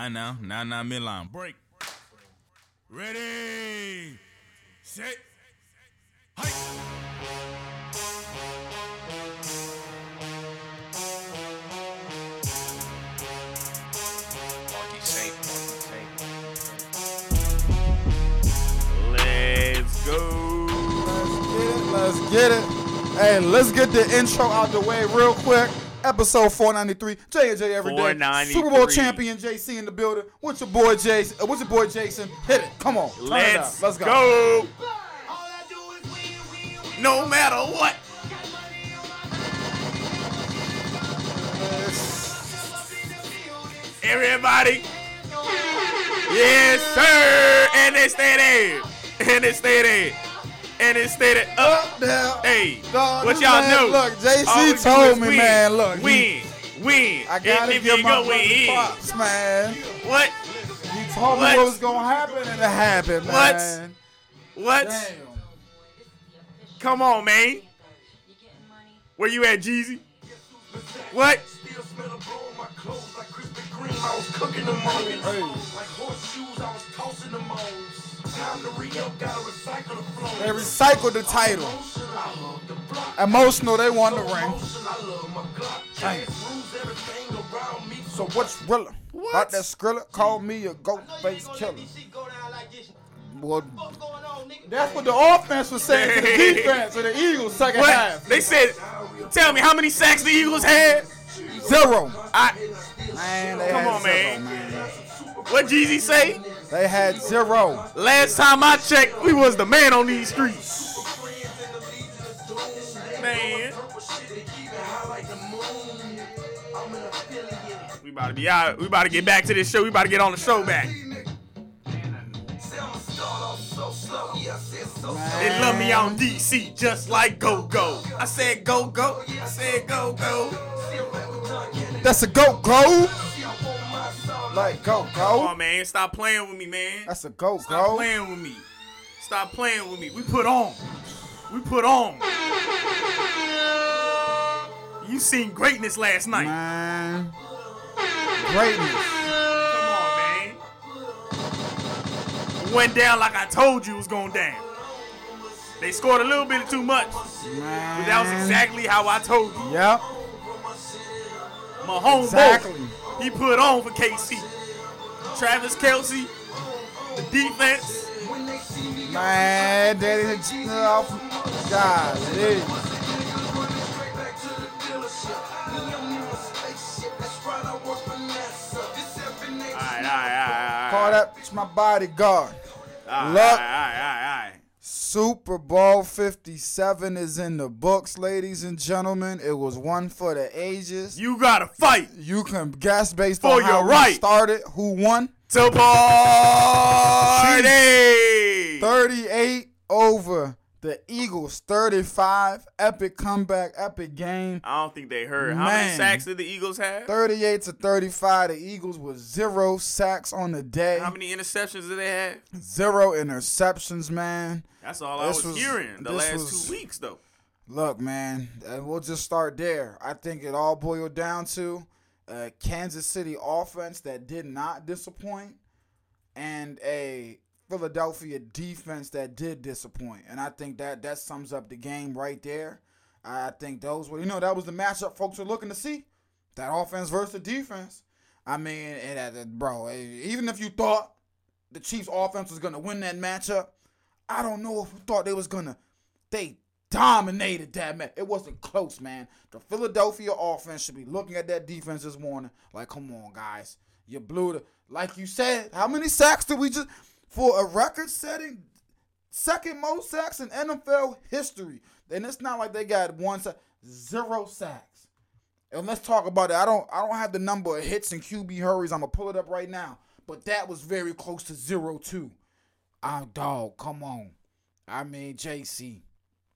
right now, now, now, midline break. Ready, set, Saint, Marky Let's go. Let's get it. Hey, let's get the intro out the way real quick. Episode 493. J and J every day. Super Bowl champion JC in the building. What's your boy Jason? Uh, what's your boy Jason? Hit it. Come on. Let's, up. Let's go. go. No matter what. Everybody. Yes, sir. And they stay there. And they stay there. And it stay there. Up. Up, down. Hey, Dog, what y'all man- know? look, JC told me, win. man, look, Win. Win. I gotta if give you my go win. props, man. What? He told What? me what was gonna happen, and it happened, What? man. What? Damn. Come on, man. Where you at, Jeezy? What? Still smell the blow on my like Krispy I was cooking them on. Hey. They recycled the title. Emotion, I love the. Emotional, they won the ring. Emotion, I love my Glock. Damn. Jazz rules everything around me. So what's realer? What? About that Skrilla? Call me a goat face killer. Well, that's what the offense was saying to the defense of the Eagles second What? half. They said, tell me how many sacks the Eagles had? Zero. I, Man, Come on, zero, man. what Jeezy say? They had zero. Last time I checked, we was the man on these streets. Man. We about to be out. We about to get back to this show. We about to get on the show back. They love me on DC just like Go Go. I said Go Go. I said Go Go. That's a goat go. Like go go. Come on, man. Stop playing with me, man. That's a goat Stop go. playing with me. Stop playing with me. We put on. We put on. You seen greatness last night. Man. Greatness. Come on, man. It went down like I told you it was going down. They scored a little bit too much, but that was exactly how I told you. Yep. Mahomes, Exactly. He put on for KC. Travis Kelce, the defense. Man, they didn't off. Golly. All right, all right, all right, all Call that my bodyguard. All right, Luck. all right, all right, all right. Super Bowl 57 is in the books, ladies and gentlemen. It was one for the ages. You gotta fight You can guess based For on how your we right. started who won. to party. 38 over the Eagles, 35. Epic comeback, epic game. I don't think they heard. How many sacks did the Eagles have? 38 to 35. The Eagles with zero sacks on the day. How many interceptions did they have? Zero interceptions, man. That's all I This was, was- hearing the last was- two weeks, though. Look, man, and we'll just start there. I think it all boiled down to a Kansas City offense that did not disappoint and a Philadelphia defense that did disappoint. And I think that that sums up the game right there. I think those were, you know, that was the matchup folks were looking to see. That offense versus the defense. I mean, it, bro, eh, even if you thought the Chiefs offense was going to win that matchup, I don't know if you thought they was going to they dominated that man. It wasn't close, man. The Philadelphia offense should be looking at that defense this morning like, come on, guys. You blew the like you said, how many sacks did we just for a record setting second most sacks in NFL history? And it's not like they got one sack, zero sacks. And let's talk about it. I don't I don't have the number of hits and QB hurries. I'm gonna pull it up right now. But that was very close to zero too. Ah, oh dog, come on. I mean, JC,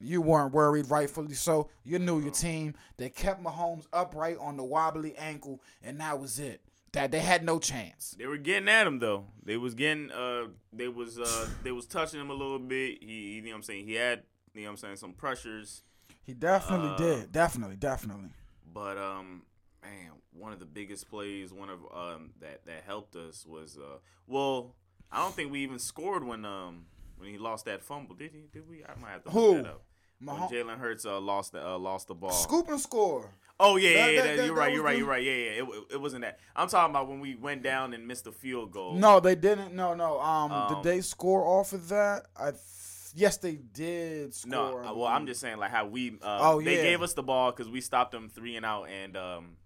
you weren't worried, rightfully so. You knew your team. They kept Mahomes upright on the wobbly ankle, and that was it. That they had no chance. They were getting at him though. They was getting uh they was uh they was touching him a little bit. He you know what I'm saying? He had you know what I'm saying some pressures. He definitely Uh, did. Definitely, definitely. But um man, one of the biggest plays, one of um that that helped us was uh well, I don't think we even scored when um when he lost that fumble. Did he? Did we? I might have to Who? look that up. When Jalen Hurts uh, lost the uh, lost the ball. Scoop and score. Oh yeah, That- yeah, that- that- you're right, you're right, the- you're right. Yeah, yeah. It, it wasn't that. I'm talking about when we went down and missed the field goal. No, they didn't. No, no. Um, Um, did they score off of that? I th- yes, they did score. No, well, I'm just saying like how we. Uh, Oh, They gave us the ball because we stopped them three and out, and um,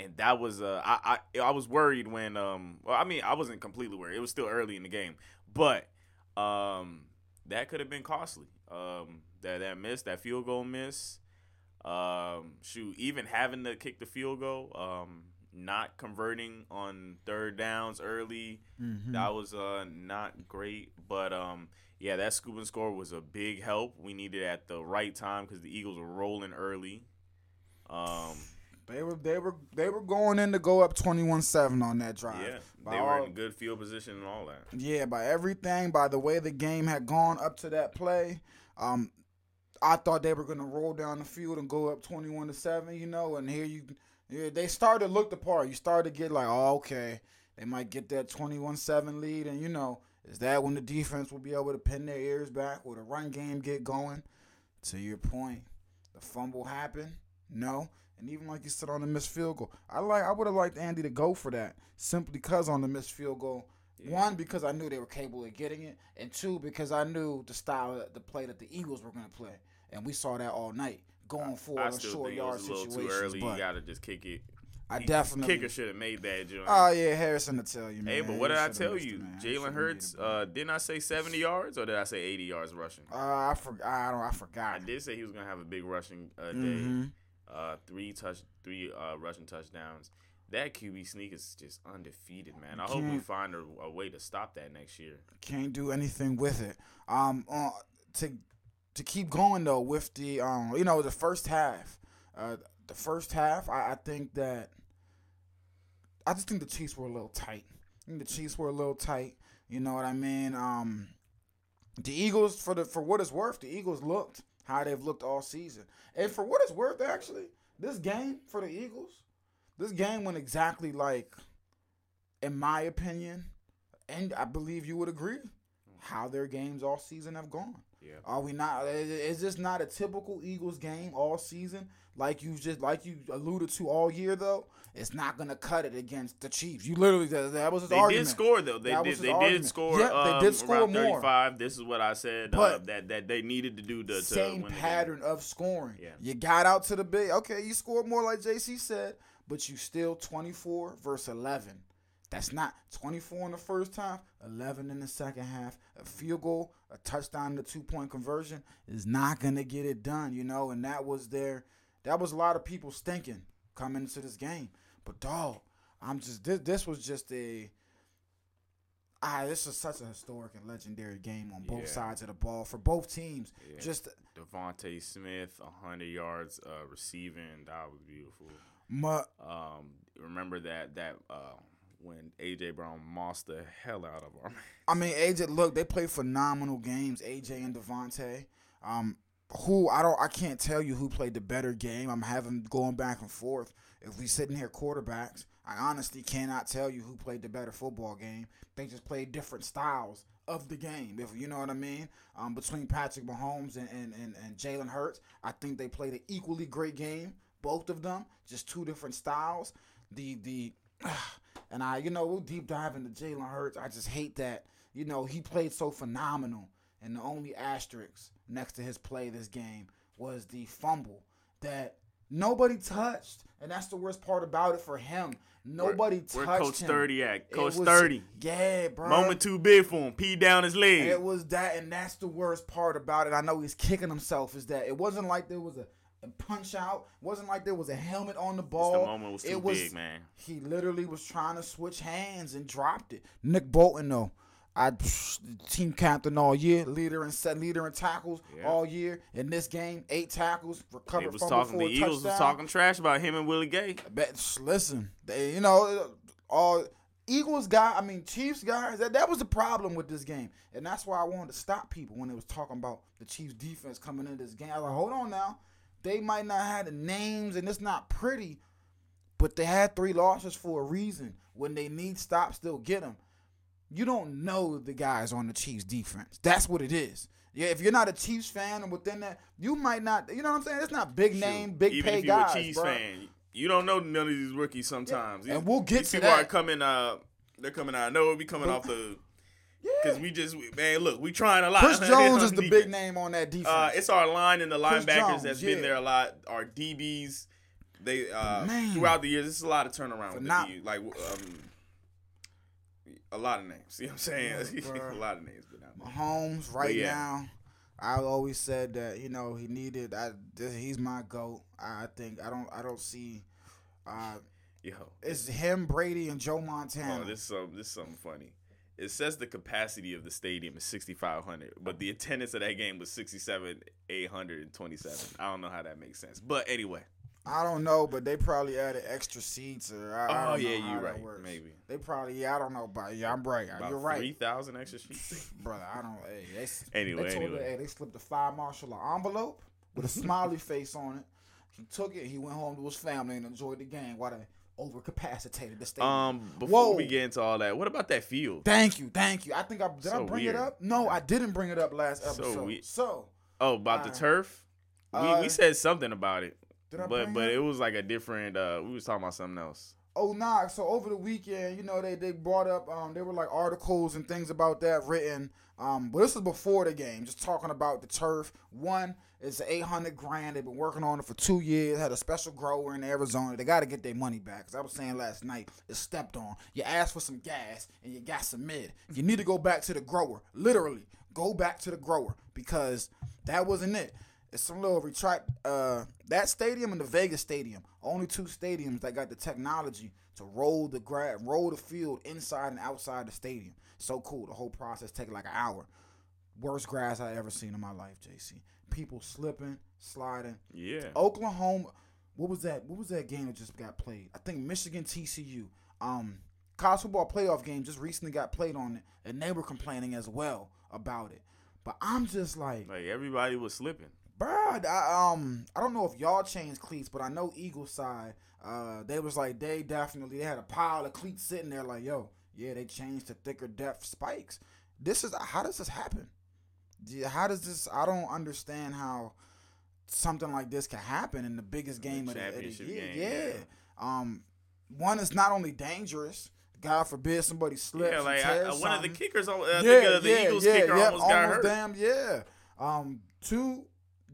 and that was uh, I I I was worried when um, well, I mean, I wasn't completely worried. It was still early in the game, but um, that could have been costly. Um, that that miss, that field goal miss. Um, shoot, even having to kick the field goal, um, not converting on third downs early. Mhm. That was uh not great, but um yeah, that scoop and score was a big help. We needed it at the right time because the Eagles were rolling early. Um, They were they were they were going in to go up 21-7 on that drive. yeah, By they were all- in good field position and all that. Yeah, by everything, by the way the game had gone up to that play, um, I thought they were gonna roll down the field and go up twenty-one to seven. You know, and here you, yeah, they started to look the part. You started to get like, oh, okay, they might get that 21-7 lead, and you know, is that when the defense will be able to pin their ears back? Will the run game get going? To your point, the fumble happened. No. And even like you said on the missed field goal, I like I would have liked Andy to go for that simply because on the missed field goal, one, because I knew they were capable of getting it, and two, because I knew the style of the play that the Eagles were going to play, and we saw that all night, going for I a short think it yard was a little situations. too early. You gotta just kick it. I He- definitely. kicker should have made that joint. Oh yeah, Harrison to tell you, man. hey, but He what did I tell you? Jalen Hurts. Uh, didn't I say 70 yards or did I say 80 yards rushing? uh, I forgot. I don't. I forgot. I did say he was gonna have a big rushing uh, day. Mhm. uh, three touch, three uh, rushing touchdowns. That QB sneak is just undefeated, man. I hope we find a, a way to stop that next year. Can't do anything with it. Um, uh, to to keep going though with the um, you know, the first half. Uh, the first half, I, I think that I just think the Chiefs were a little tight. I think the Chiefs were a little tight. You know what I mean? Um, the Eagles, for the for what it's worth, the Eagles looked how they've looked all season, and for what it's worth, actually, this game for the Eagles, this game went exactly like, in my opinion, and I believe you would agree, how their games all season have gone. Yeah. Are we not? Is this not a typical Eagles game all season? Like you just like you alluded to all year though, it's not gonna cut it against the Chiefs. You literally that, that was his They argument. did score though. They That did. They argument. did score. Yep, they did um, score more. 35. This is what I said. uh, that that they needed to do to, to Same the game. pattern of scoring. Yeah. You got out to the big. Okay, you scored more like JC said, but you still 24 versus 11. That's not 24 in the first half, 11 in the second half. A field goal, a touchdown, the two point conversion is not gonna get it done, you know. And that was their, that was a lot of people thinking coming into this game. But dog, I'm just this. This was just a. Ah, this is such a historic and legendary game on both Yeah. sides of the ball for both teams. Yeah. Just DeVonta Smith, 100 yards uh, receiving. That was beautiful. Mu- Um, remember that that uh, when AJ Brown mossed the hell out of our I mean, AJ. Look, they play phenomenal games. AJ and DeVonta. Um, who I don't, I can't tell you who played the better game. I'm having going back and forth. If we sitting here quarterbacks, I honestly cannot tell you who played the better football game. They just played different styles of the game. If you know what I mean. Um, between Patrick Mahomes and and and, and Jalen Hurts, I think they played an equally great game. Both of them, just two different styles. The the and I, you know, we'll deep dive into Jalen Hurts. I just hate that, you know, he played so phenomenal. And the only asterisk next to his play this game was the fumble that nobody touched. And that's the worst part about it for him. Nobody Where touched Coach him. 30 at? Coach was- 30. Yeah, bro. Moment too big for him. Pee down his leg. It was that, and that's the worst part about it. I know he's kicking himself. Is that it wasn't like there was a punch out. Wasn't like there was a helmet on the ball. the moment was too it was, big, man. He literally was trying to switch hands and dropped it. Nick Bolton though, I team captain all year, leader in set, leader in tackles Yeah. all year. In this game, eight tackles, They recovered was fumble talking. for The Eagles touchdown. was talking trash about him and Willie Gay. Bet, listen, they, you know, all Eagles guy, I mean Chiefs guys. That that was the problem with this game, and that's why I wanted to stop people when they was talking about the Chiefs defense coming into this game. I was like, hold on now, they might not have the names, and it's not pretty, but they had three losses for a reason. When they need stops, they'll get them. You don't know the guys on the Chiefs defense. That's what it is. Yeah, if you're not a Chiefs fan and within that, you might not. You know what I'm saying? It's not big name, big Even pay if you're guys, a Chiefs bro. fan, you don't know none of these rookies sometimes. And These- we'll get these to people that. are coming. Uh, they're coming out. I know we coming off the because we just man. Look, we trying a lot. Chris Jones is the Defense. big name on that defense. Uh, it's our line and the Chris linebackers Jones, that's yeah. been there a lot. Our DBs, they uh, Man. throughout the years. This is a lot of turnaround. With the D, like um, a lot of names. You know what I'm saying? Yeah, a lot of names. But now. Mahomes right yeah. now. I always said that you know he needed. I he's my goat. I think I don't I don't see. Uh, Yo, it's him, Brady, and Joe Montana. oh, this is some this is something funny. It says the capacity of the stadium is 6,500, but the attendance of that game was 67, 827. I don't know how that makes sense. But anyway, I don't know, but they probably added extra seats or I, I Oh, don't know yeah, you're right. works. Maybe. they probably yeah I don't know, but yeah I'm right. about you're right, 3,000 extra seats. brother. I don't. Hey, they, Anyway, they told anyway. her, hey, they slipped a fire marshal envelope with a smiley face on it. He took it. He went home to his family and enjoyed the game while they overcapacitated the stadium. Um, before Whoa. we get into all that, what about that field? Thank you, thank you. I think I did. I bring weird. it up. No, I didn't bring it up last So episode. we- so Oh, about the Uh, turf. We uh, we said something about it, did I but but it? it was like a different. uh We was talking about something else. Oh nah. So over the weekend, you know, they they brought up um there were like articles and things about that written. Um, but this is before the game, just talking about the turf. One is eight hundred grand. They've been working on it for two years. Had a special grower in Arizona. They got to get their money back. Cause I was saying last night, it's stepped on. You asked for some gas and you got some mid. You need to go back to the grower. Literally, go back to the grower because that wasn't it. It's some little retract. Uh, that stadium and the Vegas stadium, only two stadiums that got the technology to roll the gra- roll the field inside and outside the stadium. So cool. The whole process take like an hour. Worst grass I ever seen in my life, JC. People slipping, sliding. Yeah. Oklahoma. What was that? What was that game that just got played? I think Michigan TCU. Um, college football playoff game just recently got played on it, and they were complaining as well about it. But I'm just like, Like everybody was slipping. Bruh, I, um, I don't know if y'all changed cleats, but I know Eagle side, uh, they was like they definitely they had a pile of cleats sitting there, like yo, yeah, they changed to thicker depth spikes. This is how does this happen? How does this? I don't understand how something like this can happen in the biggest The game of the, of the year. game, yeah. yeah. um, one is not only dangerous. God forbid somebody slips. Yeah, and like I, uh, one of the kickers, on- I think uh, the Eagles kicker yep, almost got hurt. Damn, yeah. Um, two,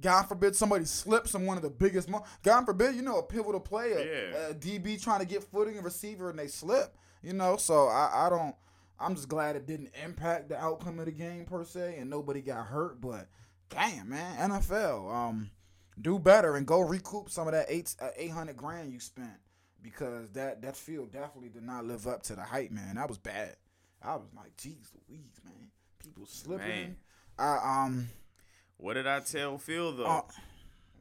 God forbid somebody slips on one of the biggest. Mo- God forbid, you know, a pivotal player, Yeah. a DB trying to get footing and receiver, and they slip. You know, so I, I don't. I'm just glad it didn't impact the outcome of the game per se, and nobody got hurt. But damn, man, NFL, um, do better and go recoup some of that eight uh, eight hundred grand you spent because that that field definitely did not live up to the hype, man. That was bad. I was like, jeez, Louise, man, people slipping. Man. I um, What did I tell Phil though uh,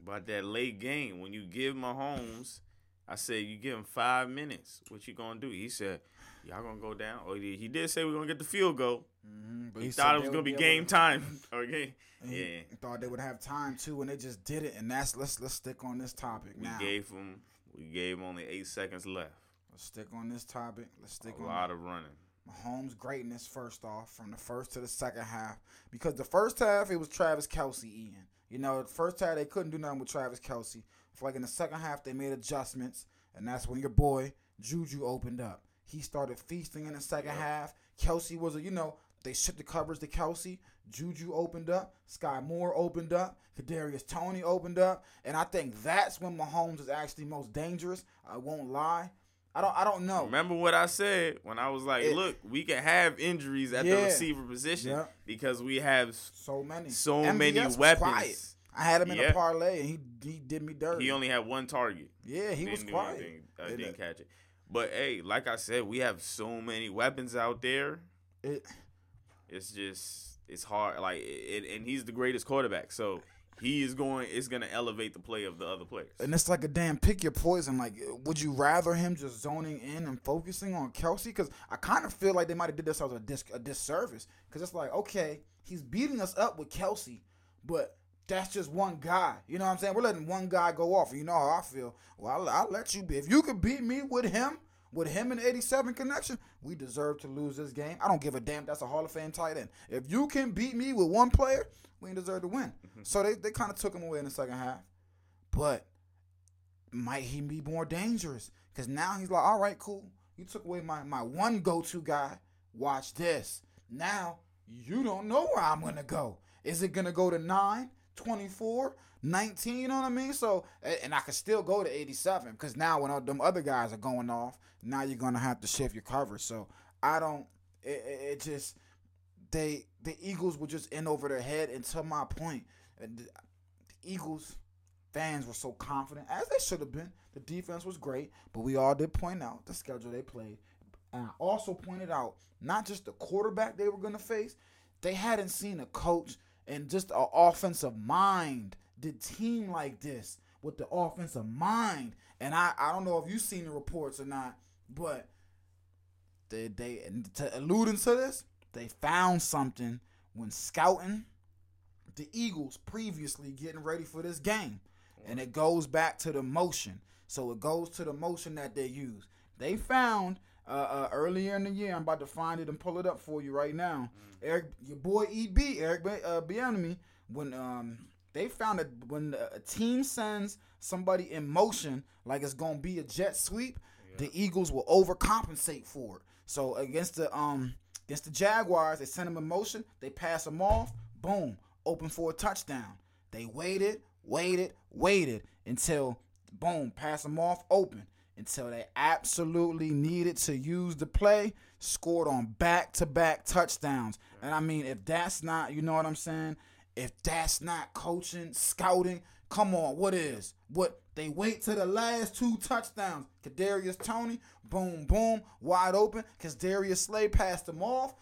about that late game? When you give Mahomes, I said you give him five minutes. What you gonna do? He said, "Y'all gonna go down." Or he, he did say we're gonna get the field goal. mhm, but He, said thought it was gonna be able game to- time. Okay, he yeah. thought they would have time too, and they just did it. And that's let's let's stick on this topic We now. gave him. We gave him only eight seconds left. let's stick on this topic. Let's stick A on a lot of running. Mahomes' greatness first off from the first to the second half because the first half it was Travis Kelce eating. You know, the first half they couldn't do nothing with Travis Kelce. It's like in the second half they made adjustments, and that's when your boy Juju opened up. He started feasting in the second half. Kelce was a you know they shipped the covers to Kelce. Juju opened up. Sky Moore opened up. Kadarius Toney opened up, and I think that's when Mahomes is actually most dangerous. I won't lie. I don't. I don't know. Remember what I said when I was like, It- "Look, we can have injuries at the receiver position Yeah. because we have So many. so MVS many weapons." quiet. I had him in Yeah. a parlay, and he he did me dirty. He only had one target. yeah, he Didn't was quiet. anything. I It- didn't catch it. But hey, like I said, we have so many weapons out there. it- It's just it's hard. Like it, and he's the greatest quarterback, so he is going. It's going to elevate the play of the other players. and it's like a damn pick your poison. Like, would you rather him just zoning in and focusing on Kelce? Because I kind of feel like they might have did this as a dis a disservice. Because it's like, okay, he's beating us up with Kelce, but that's just one guy. You know what I'm saying? We're letting one guy go off. You know how I feel. Well, I'll, I'll let you be. If you could beat me with him, with him and 87 connection, we deserve to lose this game. I don't give a damn. That's a Hall of Fame tight end. If you can beat me with one player, we deserve to win. Mm-hmm. So they, they kind of took him away in the second half. But might he be more dangerous? Because now he's like, all right, cool. You took away my, my one go to guy. Watch this. Now you don't know where I'm going to go. Is it going to go to 9, 24, 19? You know what I mean? So, and I can still go to 87 because now when all them other guys are going off, now you're going to have to shift your coverage. So I don't, it, it, just, they, the Eagles were just in over their head. And to my point, the Eagles fans were so confident, as they should have been. The defense was great, but we all did point out the schedule they played. And I also pointed out not just the quarterback they were going to face, they hadn't seen a coach and just an offensive mind did team like this with the offensive mind. And I, I don't know if you've seen the reports or not, but they they to alluding to this, they found something when scouting the Eagles previously getting ready for this game. And it goes back to the motion. So it goes to the motion that they use. They found uh, uh, earlier in the year, I'm about to find it and pull it up for you right now. Eric, your boy EB, Eric uh, Bieniemy, when um they found that when a team sends somebody in motion, like it's gonna be a jet sweep, the Eagles will overcompensate for it. So against the um against the Jaguars, they send them in motion, they pass them off, boom, open for a touchdown. They waited, waited, waited until boom, pass them off open until they absolutely needed to use the play, scored on back to back touchdowns. And I mean, if that's not, you know what I'm saying? If that's not coaching, scouting, come on, what is? What they wait to the last two touchdowns. Kadarius Toney, boom, boom, wide open. Cause Darius Slay passed him off,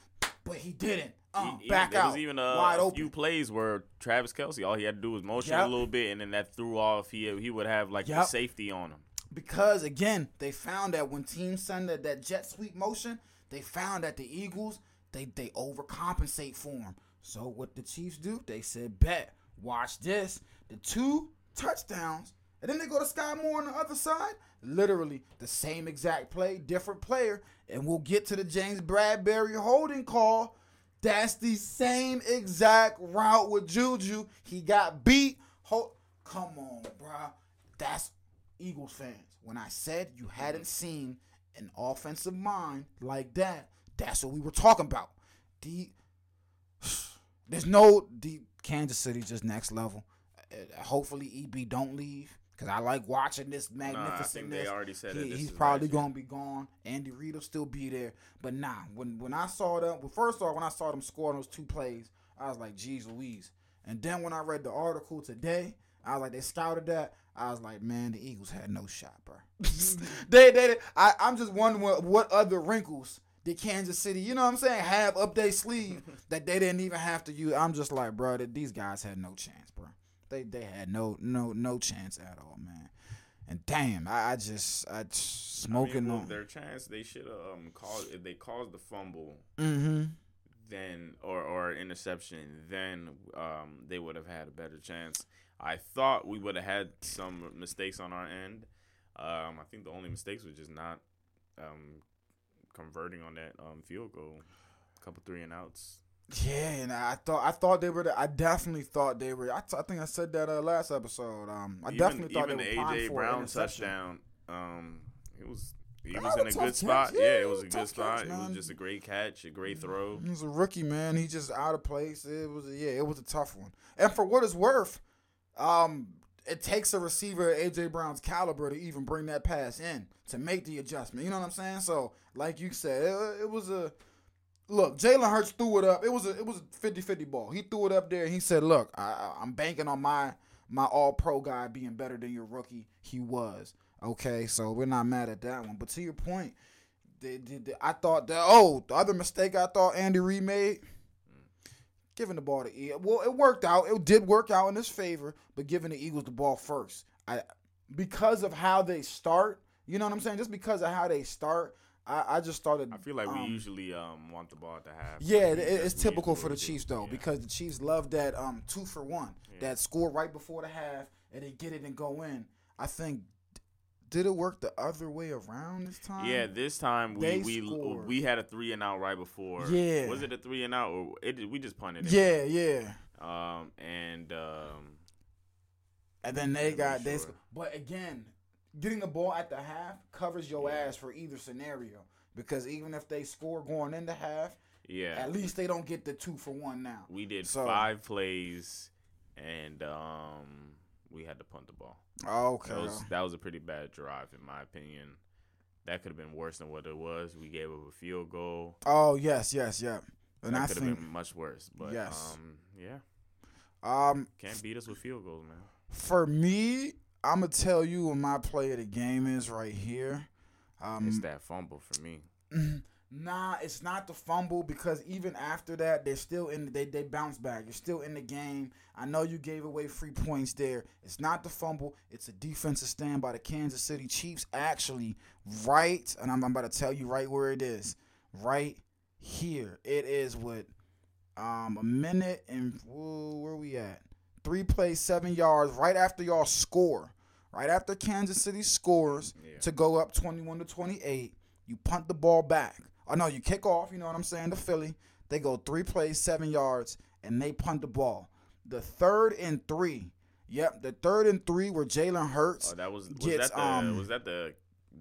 but he didn't. Um, E- back there out, was even a, wide a open. few plays where Travis Kelce, all he had to do was motion Yep. a little bit, and then that threw off. He he would have like the safety on him. Because again they found that when teams send that, that jet sweep motion they found that the eagles they they overcompensate for them so what the chiefs do they said bet watch this. The two touchdowns and then they go to sky moore on the other side. Literally the same exact play different player. And we'll get to the james bradberry holding call. That's the same exact route with juju. He got beat. Come on bruh. That's Eagles fans, when I said you hadn't seen an offensive mind like that, that's what we were talking about. The there's no the Kansas City just next level. Uh, hopefully EB don't leave because I like watching this Nah, I magnificent. think they already said he, he's probably year. gonna be gone. Andy Reid will still be there, but nah. When when I saw them, well, first off, when I saw them score those two plays, I was like, "Geez, Louise." And then when I read the article today, I was like, they scouted that. I was like, man, the Eagles had no shot, bro. they, they, I, I'm just wondering what, what other wrinkles did Kansas City, you know what I'm saying, have up their sleeve that they didn't even have to use. I'm just like, bro, that these guys had no chance, bro. They, they had no, no, no chance at all, man. And damn, I, I just, I just, smoking I mean, on. their chance they should have um caused if they caused the fumble Mm-hmm. then or or interception then um they would have had a better chance. I thought we would have had some mistakes on our end. Um, I think the only mistakes was just not um converting on that um field goal. A couple three and outs. Yeah, and I thought I thought they were. The, I definitely thought they were. I, t- I think I said that uh, last episode. Um, I even, definitely thought even they the were primed AJ Brown touchdown. Um, it was he was in a a good spot. Yeah, Yeah, it was a a good spot. catch, It. Was just a great catch, a great throw. He was a rookie, man. He just out of place. It was yeah, it was a tough one. And for what it's worth, um, it takes a receiver AJ Brown's caliber to even bring that pass in to make the adjustment. You know what I'm saying? So, like you said, it, it was a look. Jalen Hurts threw it up. It was a it was a 50-50 ball. He threw it up there. and He said, "Look, I, I'm banking on my my All Pro guy being better than your rookie. He was okay. So we're not mad at that one. But to your point." I thought that oh the other mistake I thought Andy Reid made giving the ball to E. Well, it worked out. It did work out in his favor, but giving the Eagles the ball first. I because of how they start, you know what I'm saying? Just because of how they start, I, I just started. I feel like we um, usually um want the ball at the half. Yeah, it, it's typical for the. Chiefs though, Yeah. because the Chiefs love that um two for one, Yeah. that score right before the half, and they get it and go in. I think did it work the other way around this time? Yeah, this time we They we scored. we had a three and out right before. Yeah. was it a three and out or it? We just punted it. yeah, yeah. Um and um And then they Yeah, got they. sure. sc- But again, getting the ball at the half covers your ass for either scenario because even if they score going into the half, yeah, at least they don't get the two for one now. we did So- five plays and um we had to punt the ball. Okay. That was that was a pretty bad drive in my opinion. That could have been worse than what it was. We gave up a field goal. Oh yes, yes, yeah. And that I could have been much worse. But Yes. um yeah, um can't beat us with field goals, man. For me, I'm gonna tell you what my play of the game is right here. Um, it's that fumble for me. nah, it's not the fumble because even after that, they're still in. They they bounce back. You're still in the game. I know you gave away free points there. It's not the fumble. It's a defensive stand by the Kansas City Chiefs. Actually, right, and I'm, I'm about to tell you right where it is. Right here, it is with um a minute and whoa, where we at? Three plays, seven yards. Right after y'all score, right after Kansas City scores Yeah. to go up 21 to 28, you punt the ball back. Oh no, you kick off. You know what I'm saying? To Philly, they go three plays, seven yards, and they punt the ball. The third and three. Yep, the third and three where Jalen Hurts Oh, that was was gets, that the um, was that the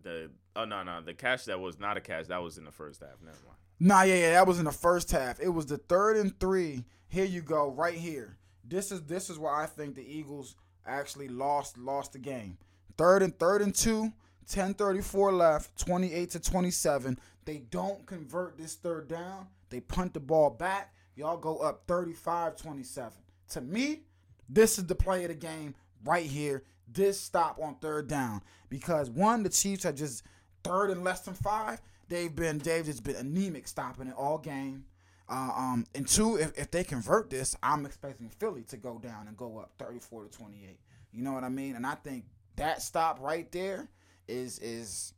the oh no no the catch that was not a catch that was in the first half. Never mind. Nah, yeah, yeah, that was in the first half. It was the third and three. Here you go, right here. This is this is where I think the Eagles actually lost lost the game. Third and third and two, 10:34 left, 28 to 27. They don't convert this third down. They punt the ball back. Y'all go up 35-27. To me, this is the play of the game right here. This stop on third down because one, the Chiefs are just third and less than five. They've been Dave has been anemic stopping it all game. Uh, um, and two, if, if they convert this, I'm expecting Philly to go down and go up 34 to 28. You know what I mean? And I think that stop right there is is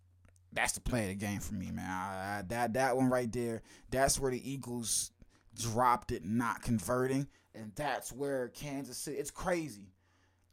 that's the play of the game for me, man. I, I, that that one right there, that's where the Eagles dropped it, not converting, and that's where Kansas City. It's crazy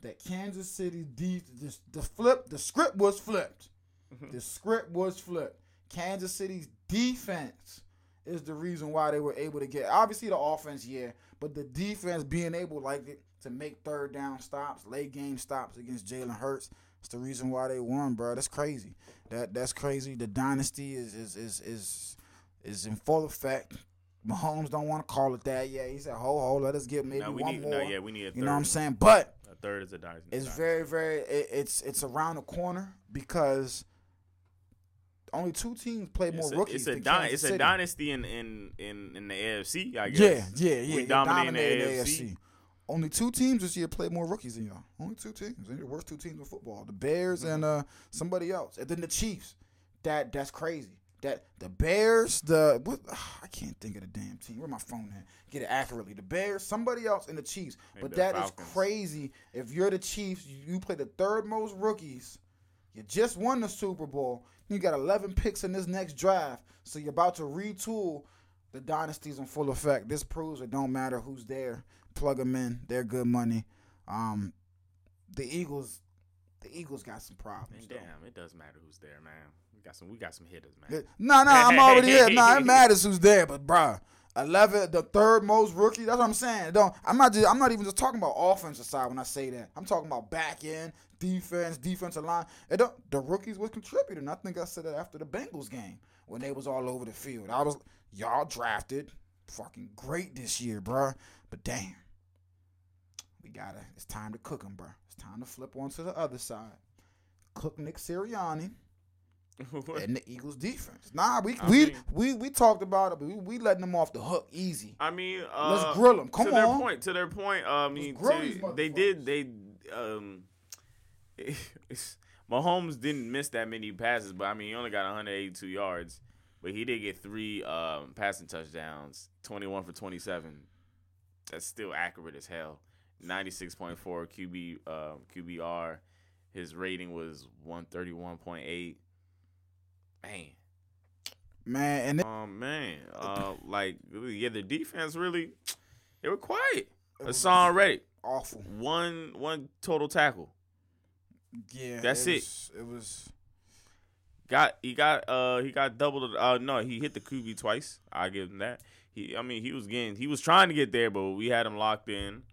that Kansas City de- the, the flip the script was flipped. Mm-hmm. the script was flipped. Kansas City's defense is the reason why they were able to get. Obviously, the offense, yeah, but the defense being able like it to make third down stops, late game stops against Jalen Hurts. It's the reason why they won, bro. That's crazy. That that's crazy. The dynasty is is is is is in full effect. Mahomes don't want to call it that. Yeah, he said, "Ho ho, let us get maybe no, we one need more." no, yeah, we need a third. you know what I'm saying? But A third is a dynasty. it's dynasty. very very it, it's it's around the corner because only two teams play more It's a, rookies. it's a Kansas it's a dynasty in, in in in the AFC. I guess. yeah, yeah. Yeah. We dominating the dominating AFC. Only two teams this year played more rookies than y'all. Only two teams. They're the worst two teams in football. The Bears and uh somebody else. And then the Chiefs. That that's crazy. That the Bears, the what I can't think of the damn team. Where my phone at? Get it accurately. The Bears, somebody else, and the Chiefs. But the that is Falcons. crazy. If you're the Chiefs, you, you play the third most rookies. You just won the Super Bowl. You got 11 picks in this next draft. So you're about to retool. The dynasty's in full effect. This proves it don't matter who's there. Plug them in. They're good money. Um, the Eagles, the Eagles got some problems. And though. damn, it does matter who's there, man. We got some we got some hitters, man. No, no, I'm already there. No, it matters who's there, but bruh, eleven, the third most rookie. That's what I'm saying. Don't I'm not just I'm not even just talking about offensive side when I say that. I'm talking about back end, defense, defensive line. It don't the rookies was contributing. I think I said that after the Bengals game when they was all over the field. I was y'all drafted fucking great this year, bruh. But damn, we gotta. It's time to cook them, bro. It's time to flip on to the other side. Cook Nick Sirianni and the Eagles defense. Nah, we I we, mean- we we talked about it, but we, we letting them off the hook easy. I mean, uh, Let's grill 'em. Come to their point. To their point. Uh, I mean, to- they did. They um, Mahomes didn't miss that many passes, but I mean, he only got 182 yards, but he did get three um passing touchdowns, 21 for 27. That's still accurate as hell. 96.4 QB uh, QBR. His rating was 131.8. Man, man. And it, Um, man, uh, like yeah, the defense really they were quiet. Haason Reddick, awful. one one total tackle. Yeah, That's it. Was, it was. Got he got uh he got doubled. Uh, no, he hit the QB twice. I give him that. He, I mean, he was getting he was trying to get there, but we had him locked in.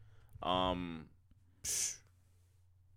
Um,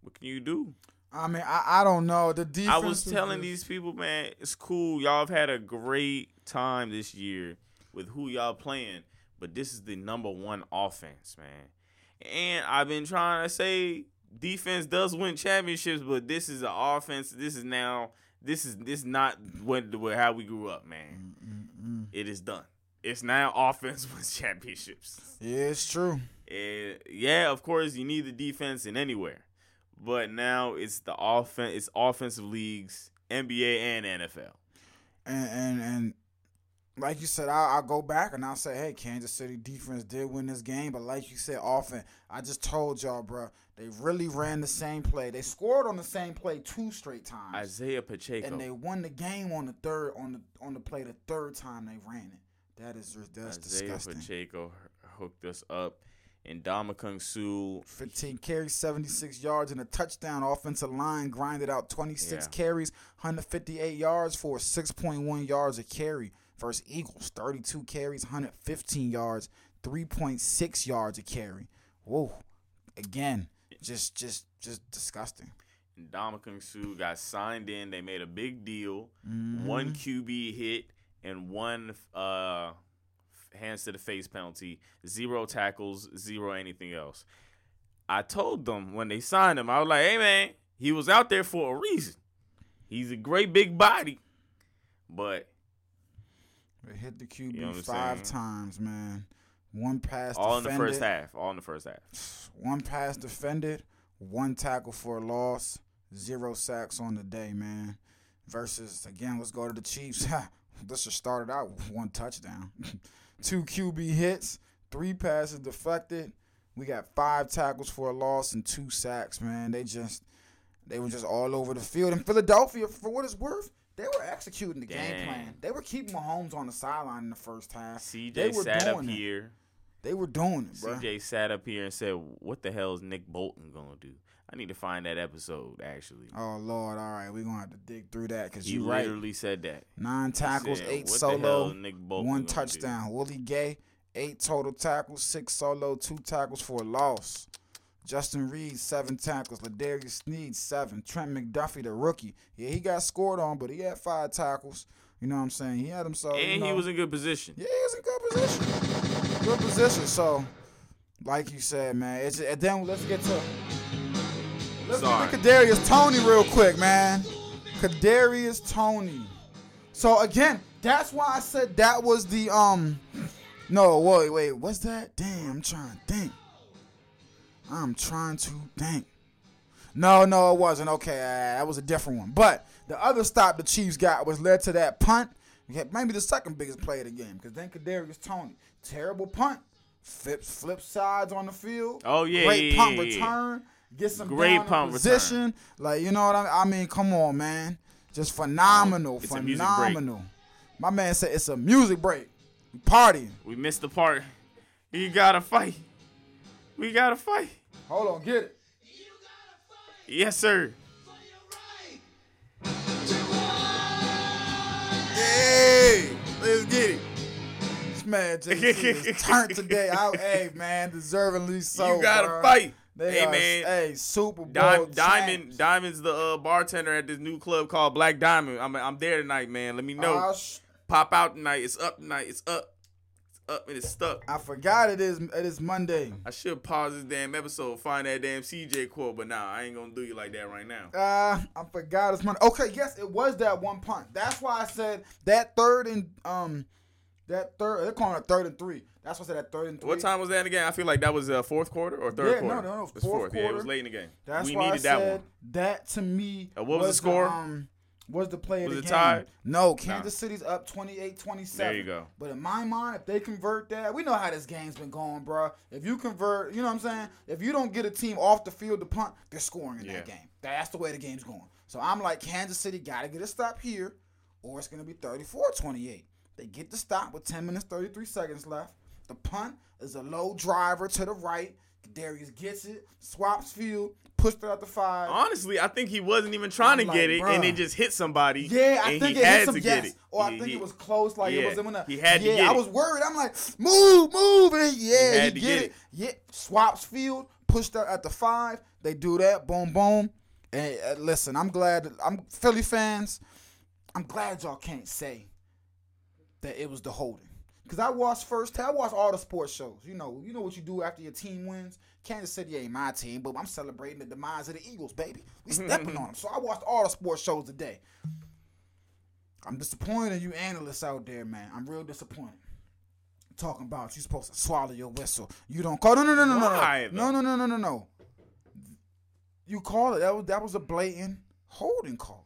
what can you do? I mean, I, I don't know. The defense. I was telling these people, man, it's cool. Y'all have had a great time this year with who y'all playing, but this is the number one offense, man. And I've been trying to say defense does win championships, but this is an offense. This is now. This is this is not what how we grew up, man. Mm, mm, mm. It is done. It's now offense wins championships. Yeah, it's true. And yeah, of course, you need the defense in anywhere, but now it's the offense. It's offensive leagues, NBA and NFL. And and and like you said, I I go back and I'll say, hey, Kansas City defense did win this game, but like you said, offense. I just told y'all, bro, they really ran the same play. They scored on the same play two straight times, Isaiah Pacheco. and they won the game on the third on the on the play the third time they ran it. That is that's Isaiah disgusting. Pacheco hooked us up, and Ndamukong Suh. 15 carries, 76 yards, and a touchdown. Offensive line grinded out 26 Yeah. carries, 158 yards for 6.1 yards a carry. Versus Eagles, 32 carries, 115 yards, 3.6 yards a carry. Whoa. Again, just just just disgusting. And Ndamukong Suh got signed in. They made a big deal. Mm-hmm. One QB hit and one uh, hands to the face penalty. Zero tackles, zero anything else. I told them when they signed him, I was like, "Hey man, he was out there for a reason. He's a great big body, but They hit the QB You know five times, man. One pass all in the first half. All in the first half. One pass defended, one tackle for a loss, zero sacks on the day, man. Versus again, let's go to the Chiefs. this just started out with one touchdown, two QB hits, three passes deflected. We got five tackles for a loss and two sacks, man. They just they were just all over the field. And Philadelphia, for what it's worth, they were executing the game plan. They were keeping Mahomes on the sideline in the first half. they CJ were sat up it. here. They were doing it, bro. CJ sat up here and said, "What the hell is Nick Bolton gonna do?" I need to find that episode. Actually, Oh Lord, all right, we're gonna have to dig through that because you right. literally said that. Nine tackles, said, eight "What hell solo, Nick one gonna do?" touchdown. Willie Gay, eight total tackles, six solo, two tackles for a loss. Justin Reid, seven tackles. L'Jarius Sneed, seven. Trent McDuffie, the rookie. Yeah, he got scored on, but he had five tackles. You know what I'm saying? He had himself. you and he was in good position. yeah, he was in good position. Good position. So, like you said, man, it's and then let's get to let's Sorry. get to Kadarius Toney real quick, man. Kadarius Toney. So again, that's why I said that was the um. No, wait, wait, what's that? Damn, I'm trying to think. I'm trying to think. No, no, it wasn't. Okay, uh, that was a different one. But the other stop the Chiefs got was led to that punt. Maybe the second biggest play of the game because then Kadarius Toney, terrible punt, flip flip sides on the field. Oh, yeah, great yeah, punt yeah, yeah. Return, get some Great punt position. Like you know what I mean? I mean, come on, man, just phenomenal, It's a music break. phenomenal. My man said it's a music break, We partying. We missed the part. You gotta fight. We gotta fight. Hold on, get it. Yes, sir. Hey, let's get it. This man just turned today. I, hey, man, deservingly so. you gotta bruh. fight. They hey are, man, Hey, Super Bowl Dim- Diamond. Diamond's the uh, bartender at this new club called Black Diamond. I'm I'm there tonight, man. Let me know. Ah, sh- Pop out tonight. It's up tonight. It's up. It's up and it's stuck. I forgot it is. It is Monday. I should pause this damn episode, find that damn CJ quote, but nah, I ain't gonna do you like that right now. Uh, I forgot it's Monday. Okay, yes, it was that one punt. That's why I said that third and um, that third. They're calling it third and three. That's what I said that third and three. What time was that again? I feel like that was uh, fourth quarter or third Yeah, no, quarter. no, no, It was fourth Yeah, it was late in the game. That's we why needed I that said one. that to me. Uh, what was the score? um, was the play of Was the it game. tied? No, Kansas City's up 28-27. There you go. But in my mind, if they convert that, we know how this game's been going, bro. If you convert, you know what I'm saying? If you don't get a team off the field to punt, they're scoring in that game. That's the way the game's going. So I'm like, Kansas City got to get a stop here. or it's going to be 34-28. They get the stop with 10 minutes 33 seconds left. The punt is a low driver to the right. Darius gets it, swaps field, pushed it out the five. Honestly, I think he wasn't even trying I'm to get it, bruh. and it just hit somebody. Yeah, I and think he it had hit some to yes. get it. Or I He- think he- it was close, like yeah, it wasn't gonna. he had to yeah, get I was worried. I'm like, move, move, and yeah, He he, had to get, get it. Yeah, swaps field, pushed out at the five. They do that, boom, boom. And uh, listen, I'm glad. I'm Philly fans. I'm glad y'all can't say that it was the holding. Cause I watched first. I watched all the sports shows. You know, you know what you do after your team wins. Kansas City ain't my team, but I'm celebrating the demise of the Eagles, baby. We stepping on them. So I watched all the sports shows today. I'm disappointed in you analysts out there, man. I'm real disappointed. Talking about you supposed to swallow your whistle. You don't call. No, no, no, no, no, Why, no, no, no, no, no, no. You call it. That was that was a blatant holding call.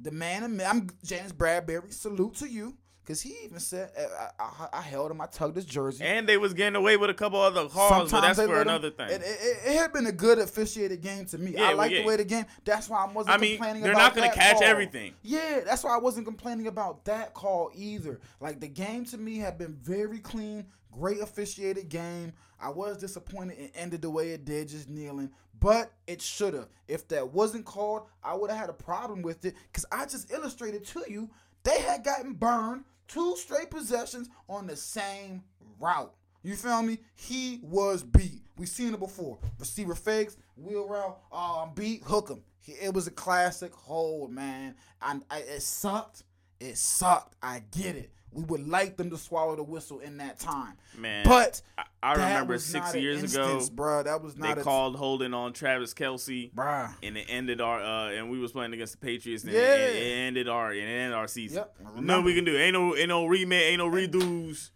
The man, I'm James Bradberry. Salute to you, because he even said eh, I, I, I held him. I tugged his jersey. And they was getting away with a couple other calls, but that's for let him- another thing. It, it, it had been a good officiated game to me. Yeah, I well, like yeah. the way the game. That's why I wasn't I mean, complaining they're about not gonna catch call. everything. Yeah, that's why I wasn't complaining about that call either. Like the game to me had been very clean, great officiated game. I was disappointed it ended the way it did, just kneeling. But it should have. If that wasn't called, I would have had a problem with it. Cause I just illustrated to you they had gotten burned two straight possessions on the same route. You feel me? He was beat. We've seen it before. Receiver fakes, wheel route. Oh, I'm um, beat. Hook him. It was a classic hold, man. I, I, it sucked. It sucked. I get it. We would like them to swallow the whistle in that time. Man, but I, I remember six years instance, ago, bruh. That was they not a called holding on Travis Kelce. bruh. and it ended our uh and we was playing against the Patriots and Yeah. it, it ended our it ended our season. Yep, Nothing we can do. Ain't no ain't no rematch, ain't no redos.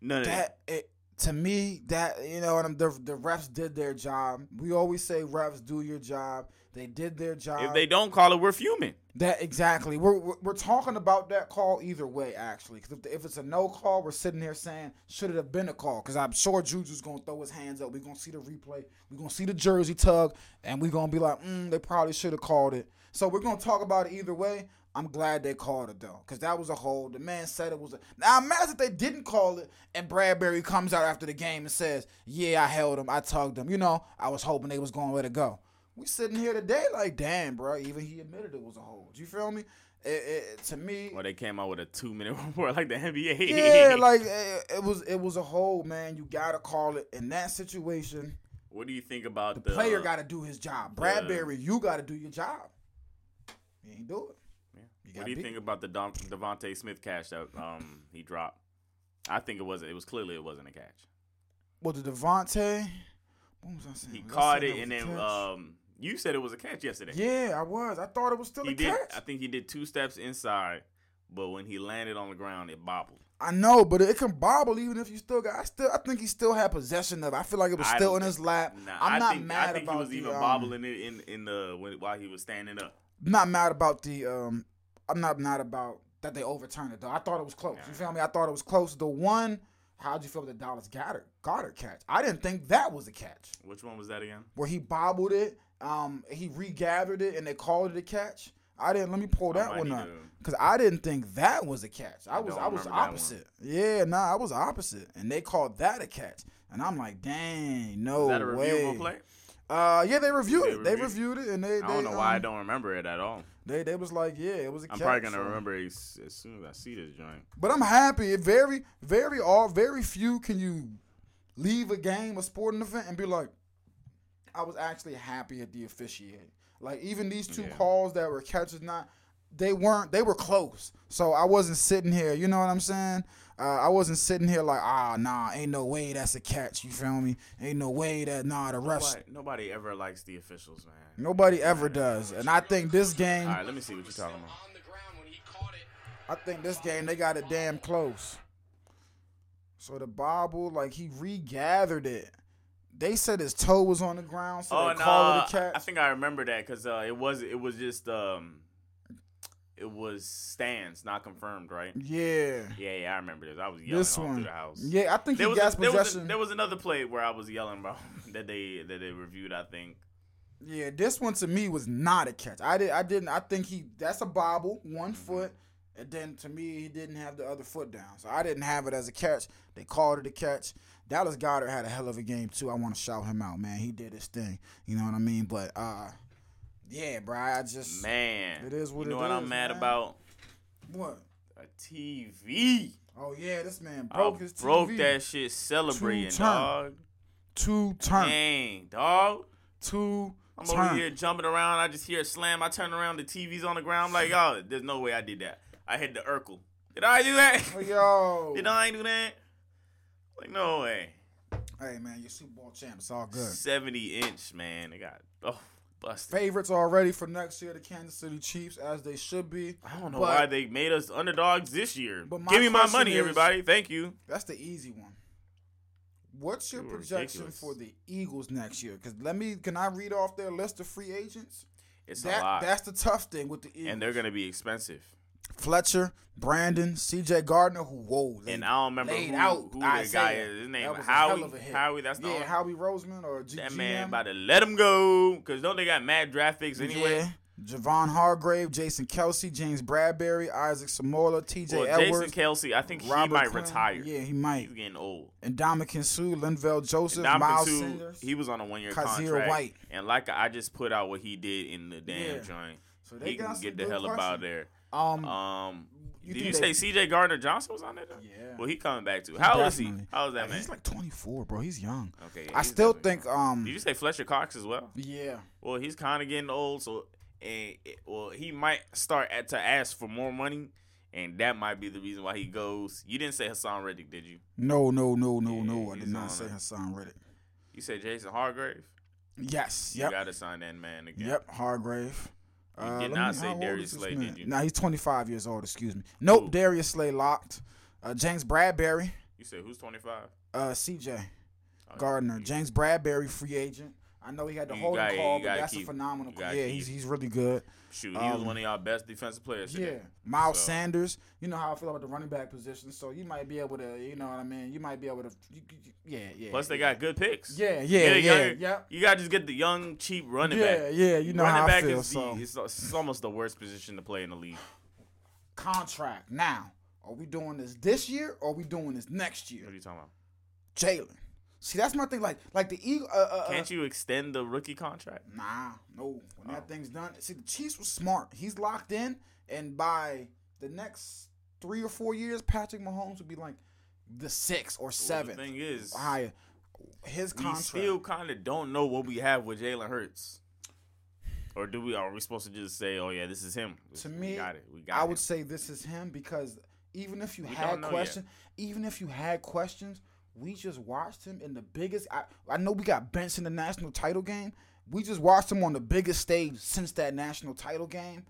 None of that. that it, to me that you know and the the refs did their job. We always say refs do your job. They did their job. If they don't call it, we're fuming. that exactly, we're, we're we're talking about that call either way actually. Because if, if it's a no call, we're sitting here saying should it have been a call? Because I'm sure Juju's gonna throw his hands up. We're gonna see the replay. We're gonna see the jersey tug, and we're gonna be like, mm, they probably should have called it. So we're gonna talk about it either way. I'm glad they called it though, because that was a hold. The man said it was a. Now imagine if they didn't call it, and Bradberry comes out after the game and says, "Yeah, I held him, I tugged him." You know, I was hoping they was going to let it go. We sitting here today like, damn, bro. Even he admitted it was a hold. You feel me? It, it, to me, Well, they came out with a two minute report like the NBA. yeah, like it, it was it was a hold, man. You gotta call it in that situation. what do you think about the, The player got to do his job. Bradberry, you got to do your job. He ain't do it. Yeah. What do you beat. think about the Don, DeVonta Smith catch that um he dropped? I think it was it was clearly it wasn't a catch. Well, the DeVonta, what was I saying? He Was caught it and then um you said it was a catch yesterday. yeah, I was. I thought it was still he a did. catch. I think he did two steps inside, but when he landed on the ground, it bobbled. I know, but it can bobble even if you still got. I still, I think he still had possession of. it. I feel like it was I still in his lap. Nah, I'm I not think, mad I think about he was the, even um, bobbling it in in the when, while he was standing up. not mad about the um I'm not mad about that they overturned it though. I thought it was close. You feel me? I thought it was close. The one, how'd you feel the Dallas Goedert Goedert catch? I didn't think that was a catch. Which one was that again? Where he bobbled it, um, he regathered it and they called it a catch. I didn't let me pull that one up. Cause I didn't think that was a catch. I I was I was remember that one. opposite. Yeah, nah, I was opposite. And they called that a catch. And I'm like, dang, no Was that a way. reviewable play? Uh yeah, they reviewed They it. They reviewed- reviewed it and they, I don't know why I um, don't remember it at all. They they was like, yeah, it was a I'm catch. probably gonna so- remember it as, as soon as I see this joint. But I'm happy. It very, very all very few can you leave a game, a sporting event, and be like, I was actually happy at the officiating. Like even these two Yeah. calls that were catches, not they weren't. They were close. So I wasn't sitting here. You know what I'm saying? Uh, I wasn't sitting here like, ah, nah, ain't no way that's a catch. You feel me? Ain't no way that nah the refs. Nobody, nobody ever likes the officials, man. Nobody ever does, and I think this game. All right, let me see what you're talking about. On the ground when he caught it. I think this game they got it damn close. So the bobble, like he regathered it. They said his toe was on the ground, so Oh they no, call it a catch. I think I remember that because uh, it was it was just um, it was stands, not confirmed, right? yeah, Yeah, yeah, I remember this. I was yelling this all one. through the house. Yeah, I think There he was, a, there, was a, there was another play where I was yelling about that they that they reviewed. I think yeah, this one to me was not a catch. I did, I didn't. I think he that's a bobble, one Mm-hmm. foot. And then to me, he didn't have the other foot down. So I didn't have it as a catch. They called it a catch. Dallas Goedert had a hell of a game too. I want to shout him out, man. He did his thing. You know what I mean? But uh yeah, bro, I just Man, It is what you know it what I'm mad man. about? what? A TV. Oh yeah, this man I broke his broke TV. that shit celebrating, Two dog. Two turn. Dang, dog. Two I'm turn. over here jumping around. I just hear a slam. I turn around. The TV's on the ground. I'm like, oh, there's no way I did that. I hit the Urkel. Did I do that? Oh, yo. Did I do that? Like, no way. Hey man, you're Super Bowl champ. It's all good. 70 inch, man. They got, oh, busted. Favorites already for next year, the Kansas City Chiefs, as they should be. I don't know But- why they made us underdogs this year. But my Give me my question money, is- everybody. Thank you. That's the easy one. What's your You were projection ridiculous. for the Eagles next year? Because let me, can I read off their list of free agents? It's That a lot. that's the tough thing with the Eagles. and they're going to be expensive. Fletcher, Brandon, C.J. Gardner, who whoa, And I don't remember who, out who Isaiah. guy is. His name That was Howie. hell of a hit. Howie, that's the yeah, only- Howie Roseman or G- That GM. man about to let him go because don't they got mad draft picks anyway? Yeah. Javon Hargrave, Jason Kelce, James Bradberry, Isaac Seumalo, T.J. Well, Jason Kelce, I think Robert he might retire. Yeah, he might. He's getting old. And Ndamukong Suh, Linval Joseph, Miles Suh, Sanders. he was on a one-year Kyzir contract. White. And like I just put out what he did in the damn Yeah. joint. So they he got can get the hell up questions. out there. Um, Um, You did you they- say C.J. Gardner Johnson was on there? though? Yeah. Well, he coming back too. How old is he? How is that man? he's like 24, bro. He's young. okay. I still think um Did you say Fletcher Cox as well? yeah. Well, he's kind of getting old, so and it- well, he might start at, to ask for more money, and that might be the reason why he goes. You didn't say Haason Reddick, did you? No, no, no, no, Yeah, no. I did not say. Haason Reddick. You said Jason Hargrave. Yes. Yep. You gotta sign that man again. Yep. Hargrave. You Uh, did not me- say Darius Slay, man? did you? Nah, he's 25 years old. Excuse me. Nope. Who? Darius Slay locked. Uh, James Bradberry. You said who's twenty five? Uh, C.J. Oh, Gardner. James Bradberry, free agent. I know he had the You holding gotta- call, but that's keep- a phenomenal. you gotta Yeah, keep. he's he's really good. Shoot, he was Um, one of y'all best defensive players. Yeah, Miles So- Sanders. You know how I feel about the running back position, so you might be able to, you know what I mean. You might be able to, you, you- yeah, yeah. Plus, they got good picks. Yeah, yeah, Yeah, yeah, yeah. You gotta just get the young, cheap running Yeah, back. yeah, yeah. you know running how I back feel. is the, it's, it's almost the worst position to play in the league. contract now. Are we doing this this year or are we doing this next year? What are you talking about? Jalen. See, that's my thing. Like, like the Eagle. Uh, uh, uh, Can't you extend the rookie contract? Nah, no. When that Oh. thing's done, see, the Chiefs was smart. He's locked in, and by the next three or four years, Patrick Mahomes would be like the sixth or Well, seventh the thing is, higher. His contract. we still kind of don't know what we have with Jalen Hurts. Or do we? Are we supposed to just say, "Oh yeah, this is him"? to we me, got it. We got I would say this is him because even if you We had don't know yet. questions, even if you had questions, we just watched him in the biggest. I, I know we got benched in the national title game. We just watched him on the biggest stage since that national title game.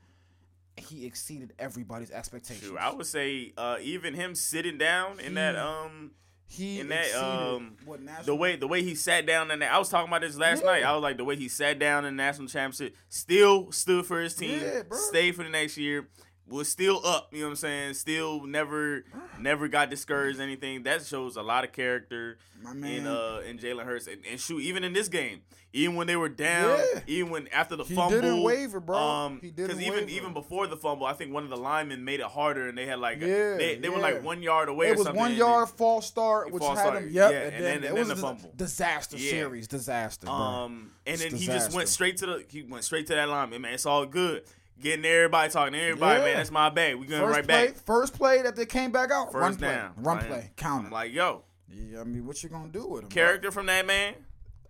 He exceeded everybody's expectations. Shoot, I would say uh, even him sitting down in that um he in that, um, what national the way the way he sat down in that I was talking about this last Yeah. night. I was like the way he sat down in the national championship, still stood for his team, Yeah, stayed for the next year, was still up, you know what I'm saying? Still never never got discouraged or anything. That shows a lot of character in uh in Jalen Hurts. And, and shoot, even in this game, even when they were down, Yeah. even when after the He fumble didn't waver, bro. Um He didn't even even before the fumble, I think one of the linemen made it harder and they had like Yeah, they, they were like one yard away it was one yard false start, which False had start, him. Yep, yeah, and, and then, then- it was then a the fumble. disaster Yeah. series, disaster, bro. Um, and It's then he just went straight to the he went straight to that lineman. Man, it's all good. Getting everybody talking to everybody, Yeah. man. That's my bag. We going first right play, back. first play that they came back out, First run play, down. run Like, play, count it. like, yo, Yeah, I mean, what you gonna do with him? bro? character from that man.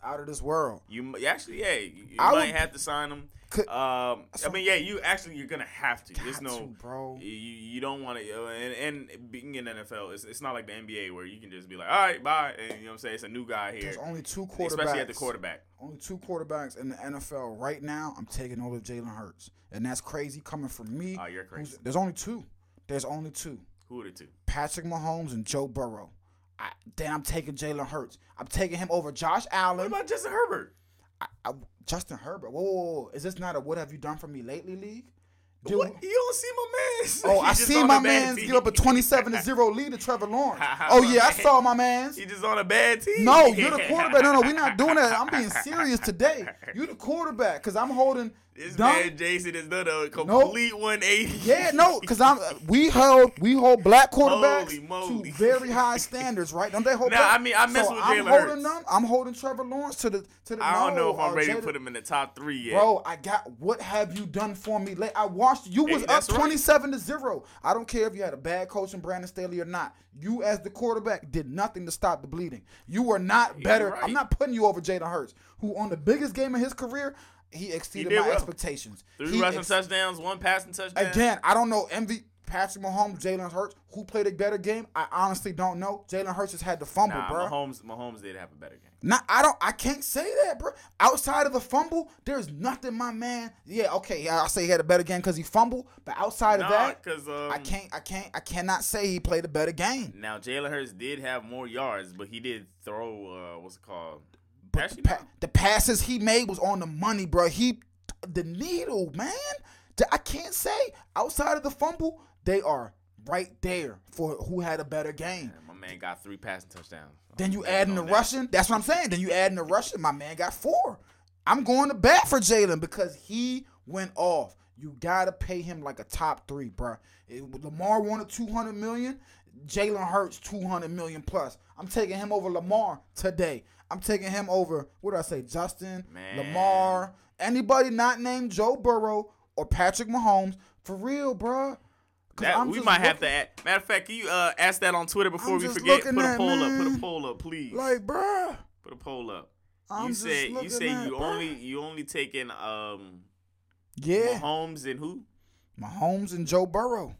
out of this world. You actually, yeah, you, you I might would- have to sign him. Could- um, I mean, yeah, you actually you're gonna have to. There's no, to, bro. you, you don't want to, and, and being in the NFL, it's, it's not like the NBA where you can just be like, all right, bye, and you know what I'm saying. It's a new guy here, There's only two quarterbacks. especially at the quarterback. Only two quarterbacks in the NFL right now. I'm taking over Jalen Hurts, and that's crazy coming from me. Oh, you're crazy. There's only two. There's only two. Who are the two? Patrick Mahomes and Joe Burrow. I, then I'm taking Jalen Hurts. I'm taking him over Josh Allen. What about Justin Herbert? I, I, Justin Herbert. Whoa, whoa, whoa, is this not a what have you done for me lately league? Dude, What? You don't see my man. Oh, I see my man's give up a 27 to 0 lead to Trevor Lawrence. Oh, yeah, I saw my man's. He just on a bad team. No, you're the quarterback. No, no, we're not doing that. I'm being serious today. You're the quarterback because I'm holding This Dumb? man Jason is done a complete 180. Yeah, no, because I'm we hold we hold black quarterbacks to very high standards, right? Don't they hold? Nah, black- I mean, I mess so with I'm Jalen holding Hurts. them. I'm holding Trevor Lawrence to the to the. I don't no, know if I'm uh, ready to put him in the top three yet. Bro, I got what have you done for me? Late, I watched you Hey, was up that's right. 27 to 0. I don't care if you had a bad coach in Brandon Staley or not. You as the quarterback did nothing to stop the bleeding. You were not better. right. I'm not putting you over Jalen Hurts, who on the biggest game of his career, he exceeded did my well. expectations. Three He rushing ex- touchdowns, one passing touchdown. Again, I don't know MV Patrick Mahomes, Jalen Hurts, who played a better game. I honestly don't know. Jalen Hurts just had the fumble, nah, bro. Mahomes, Mahomes did have a better game. Not, I don't. I can't say that, bro. Outside of the fumble, there's nothing, my man. Yeah, okay. I say he had a better game because he fumbled, but outside of that, that, 'cause, um, I can't. I can't. I cannot say he played a better game. Now Jalen Hurts did have more yards, but he did throw. Uh, what's it called? But Actually, the, pa- the passes he made was on the money, bro. He, the needle, man. I can't say outside of the fumble, they are right there for who had a better game. my man got three passing touchdowns. Then you add in the that. rushing. That's what I'm saying. Then you add in the rushing. My man got four. I'm going to bat for Jalen because he went off. You gotta pay him like a top three, bro. Lamar wanted 200 million. Jalen Hurts 200 million plus. I'm taking him over Lamar today. I'm taking him over. What did I say? Justin, Man. Lamar, anybody not named Joe Burrow or Patrick Mahomes for real, bro. That, we might have to add. Matter of fact, can you uh, ask that on Twitter before I'm we forget? Put a poll up. Put a poll up, please. like, bro. Put a poll up. I'm you said you say at, you bruh. only you only taking um Yeah, Mahomes and who? Mahomes and Joe Burrow.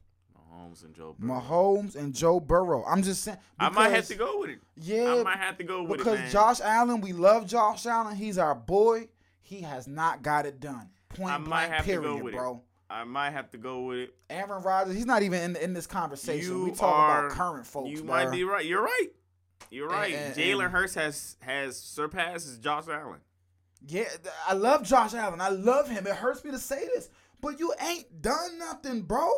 Mahomes and Joe. Burrow. Mahomes and Joe Burrow. I'm just saying. I might have to go with it. Yeah, I might have to go with because it, man. Josh Allen, we love Josh Allen. He's our boy. He has not got it done. Point I might blank, have to go period, with it. bro. I might have to go with it. Aaron Rodgers, he's not even in, in this conversation. You we talk are, about current folks. You bruh. might be right. You're right. You're right. Jalen Hurts has has surpassed Josh Allen. Yeah, I love Josh Allen. I love him. It hurts me to say this, but you ain't done nothing, bro.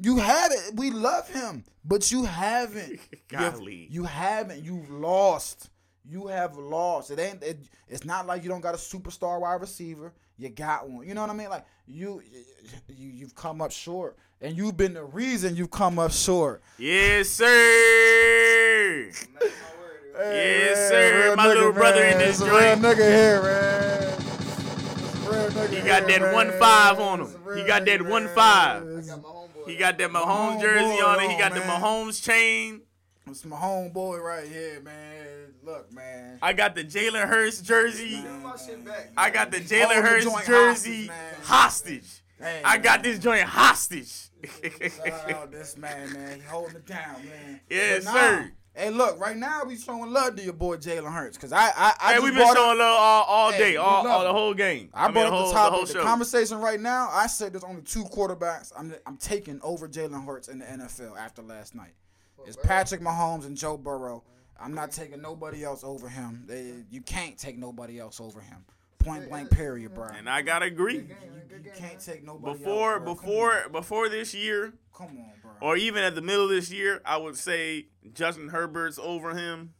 You haven't. We love him, but you haven't. You've- Golly. you haven't. You've lost. You have lost. It ain't. It, it's not like you don't got a superstar wide receiver. You got one. You know what I mean? Like you, you, you've come up short, and you've been the reason you've come up short. Yes, sir. Yes, sir. real My little brother in this It's a real joint. nigga here, man. It's a real nigga He here, got that man. one five on him. real He got that nigga, one man. five. It's- He got that Mahomes Mahomes jersey on it. He on, got the. Mahomes chain. It's my homeboy right here, man. Look, man. I got the Jalen Hurts jersey. Man. I got the Hold Jalen the Hurts jersey hostage, hostage. Hey, I got this joint hostage. Shout out this man, man. He holding it down, man. Yes, But now- sir. Hey, look, right now we showing love to your boy Jalen Hurts, cause I, I, I Hey, just we've been brought showing up, love all, all Hey, day, all, all the whole game. I mean, brought the up whole, the topic. whole The, conversation right now. I said there's only two quarterbacks I'm, I'm taking over Jalen Hurts in the NFL after last night. It's Patrick Mahomes and Joe Burrow. I'm not taking nobody else over him. They, you can't take nobody else over him. Point blank, period, bro. and I gotta agree. You, you can't take nobody Before, else, before, before this year, Come on, bro. Or even at the middle of this year, I would say Justin Herbert's over him.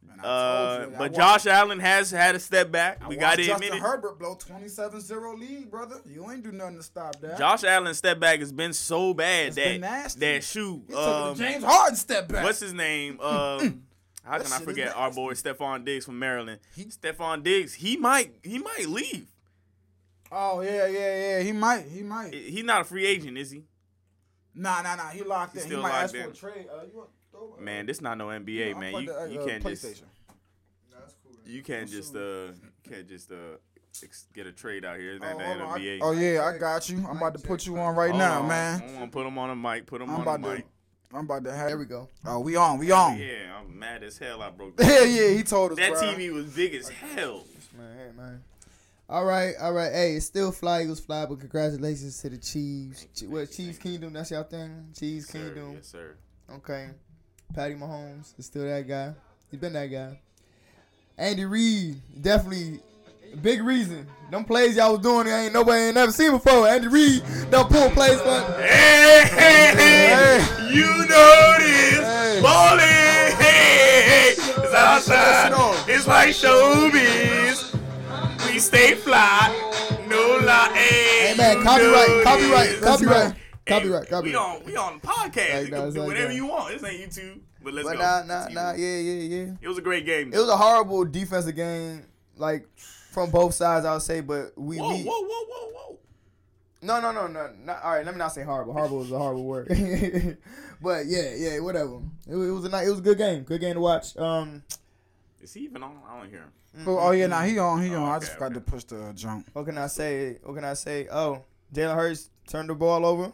Man, Uh, told you, I but watched- Josh Allen has had a step back. I We got to Justin admit it. Herbert blow 27-0 lead, brother. You ain't do nothing to stop that. Josh Allen's step back has been so bad It's that nasty. that took Um, James Harden step back. what's his name? Um, how can I forget our boy Stefon Diggs from Maryland? He- Stefon Diggs, he might he might leave. Oh yeah, yeah, yeah. He might. He might. He's not a free agent, is he? Nah, nah, nah. He locked He's in. He still might locked ask in. for a trade. Uh, you want throw, uh, Man, this not no NBA, I'll man. You the, uh, you uh, can't just PlayStation. you can't just uh can't just uh ex- get a trade out here. It's Oh, not the hold on. I- NBA. oh yeah, I got you. I'm about to put you on right Hold now, on. man. I'm gonna put him on the mic. Put him I'm on about the to. mic. I'm about to have. There we go. Oh, we on. We on. Yeah, I'm mad as hell. I broke Yeah, yeah. He told us. that bruh. TV was big as hell. Man, hey, man. All right, all right. Hey, it's still fly Eagles fly, but congratulations to the Chiefs. Ch- what Chiefs Kingdom? That's y'all thing. Chiefs Sir, Kingdom. yes, sir. Okay. Patty Mahomes is still that guy. He's been that guy. Andy Reid, definitely a big reason. Them plays y'all was doing, ain't nobody ain't never seen before. Andy Reid don't pull plays for. Hey, hey, hey, you know this. Hey. Ballin', hey, hey, it's outside. It's like showbiz. We stay fly. no lie. Hey, Hey man, you copyright, know copyright, copyright, Hey, copyright, We on we on the podcast. Like you can do whatever you want. This ain't YouTube, but let's But go. nah, nah, nah, yeah, yeah, yeah. It was a great game. It was a horrible defensive game, like from both sides. I would say, but we, whoa, we whoa, whoa, whoa, whoa. no, no, no, no, not all right. Let me not say horrible. Horrible is a horrible word. but yeah, yeah, whatever. It, was- it was a nice, it was a good game. Good game to watch. Um, Is he even on? I don't hear him. Oh, oh yeah, nah, he on, he Oh, on. I just forgot okay. to push the jump. what can I say? What can I say? Oh, Jalen Hurts turned the ball over,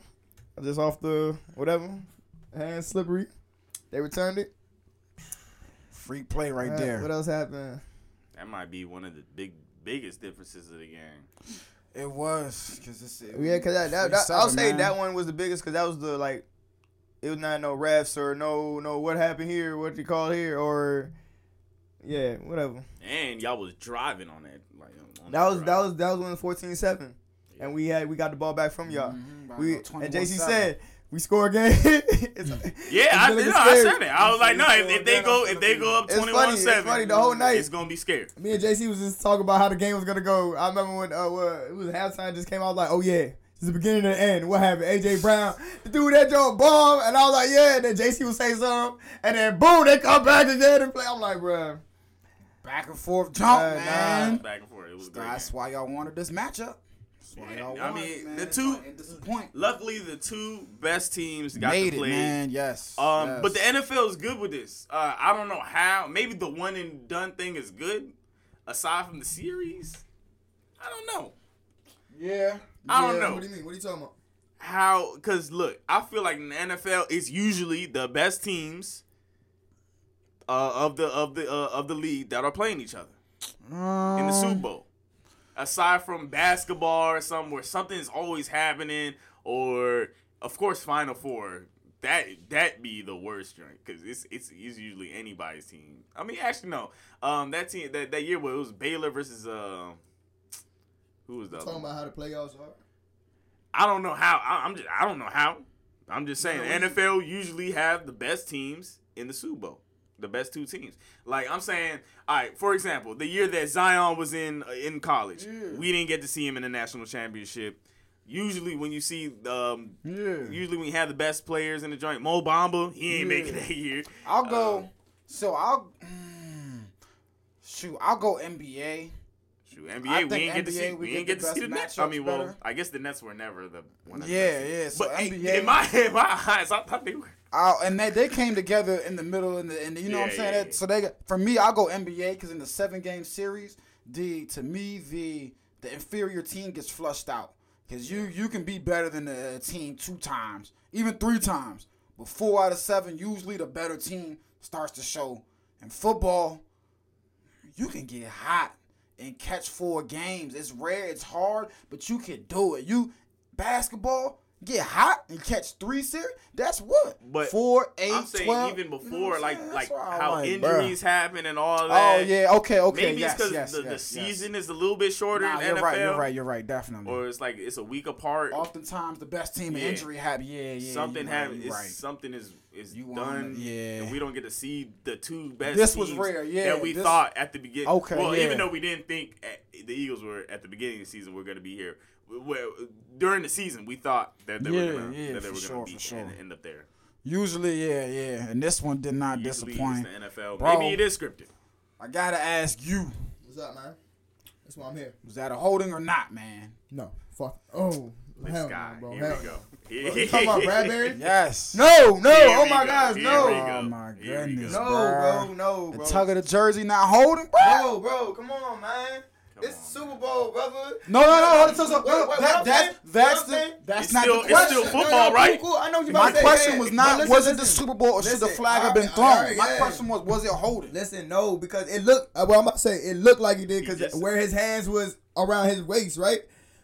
just off the whatever, hand slippery. They returned it. Freak play right Uh, there. What else happened? That might be one of the big biggest differences of the game. It was because it's it, Yeah, cause that, that, free that I'll say man. that one was the biggest because that was the like, it was not no refs or no no what happened here, what you call here or, yeah, whatever. And y'all was driving on that. Like on That was drive. that was that was when 14-7. and we had we got the ball back from y'all. Mhm, We and JC said we score again. it's, Yeah, it's I, gonna you get know, I said it. I was like, no, if, if they go, if they go up It's twenty funny, one it's seven, funny, the whole night. it's gonna be scary. Me and JC was just talking about how the game was gonna go. I remember when uh, what, it was halftime just came out like, oh yeah, it's the beginning and the end. What happened? AJ Brown, the dude that drove bomb, and I was like, yeah. And then JC would say something, and then boom, they come back again and play. I'm like, bruh. Back and forth jump, Uh, nah. man. Back and forth. It was a great. That's game. why y'all wanted this matchup. That's why Yeah, y'all I wanted mean, man. the two- like, it disappoint. Luckily, the two best teams got Made to it, play. man. Yes. Um, yes. but the NFL is good with this. Uh, I don't know how. Maybe the one and done thing is good, aside from the series. I don't know yeah, I don't yeah. know. What do you mean? What are you talking about? how. Cause look, I feel like in the NFL is usually the best teams uh, of the of the uh, of the league that are playing each other in the Super Um, Bowl. Aside from basketball or something where something's always happening, or of course Final Four, that that be the worst drink because it's, it's it's usually anybody's team. I mean, actually no, um, that team that, that year where it was Baylor versus uh, who was the Talking about how the playoffs are. I don't know how. I, I'm just I don't know how. I'm just saying NFL usually have the best teams in the Super Bowl. The best two teams. Like I'm saying, all right. For example, the year that Zion was in uh, in college, we didn't get to see him in the national championship. Usually, when you see, um, Yeah. usually when you have the best players in the joint, Mo Bamba, he ain't Yeah. making that year. I'll go. Um, so I'll. Mm, shoot, I'll go NBA. Shoot, NBA, I we ain't get to see. we We ain't get the to see the Nets. I mean, well, better. I guess the Nets were never the one. Yeah, yeah. So But in- NBA. in my in my eyes, I thought they were. I'll, and they, they came together in the middle and the, and you know what I'm saying. yeah, That- yeah. So they got, for me, I'll go NBA because in the seven game series, the to me the the inferior team gets flushed out because you you can be better than the team two times, even three times, but four out of seven usually the better team starts to show. In football, you can get hot and catch four games. It's rare, it's hard, but you can do it. You basketball. Get hot and catch three series. That's what. But four, eight, I'm saying 12. even You know before, like like That's why I how like, injuries bruh. happen and all that. Oh that. yeah, okay, okay. Maybe yes, it's because yes, the, yes, the season is a little bit shorter Nah, you're NFL, right. You're right. You're right. Definitely. or it's like it's a week apart. Oftentimes, the best team Yeah. injury happen. Yeah, yeah. something happens. right. Something is is You done. yeah. and we don't get to see the two best. This was rare, yeah, That we this- thought at the beginning. Okay, Well, yeah. even though we didn't think at, the Eagles were at the beginning of the season we're going to be here. Well, during the season, we thought that they Yeah, were going to yeah, that they for were sure, going to for beat sure. and end up there. Usually, yeah, yeah. And this one did not Usually disappoint. it's the NFL. Bro. Maybe it is scripted. I gotta ask you: What's up, man? That's why I'm here. Was that a holding or not, man? No, fuck. Oh, This hell guy. no, bro. Here hell we go. Bro, you talking about Bradberry? Yes. No, no. Here oh my go. gosh, Here no. we go. Oh my Here we goodness, go. No, bro, no, The bro. tug of the jersey not holding, bro. No, bro, come on, man. It's on, Super Bowl, brother. No, no, no. Hold on, so, so, Wait, wait, what that, I'm that, saying- that's what the, saying- that's It's not still- the it's still football, cool, right? Cool, I know you My about say. question was not listen, was it the. Super Bowl or should the Listen, flag have been alright, thrown? alright, My yeah. question was was it holding? Listen, no, because it looked. uh, Well, I'm about to say it looked like he did because where his hands was around his waist, right?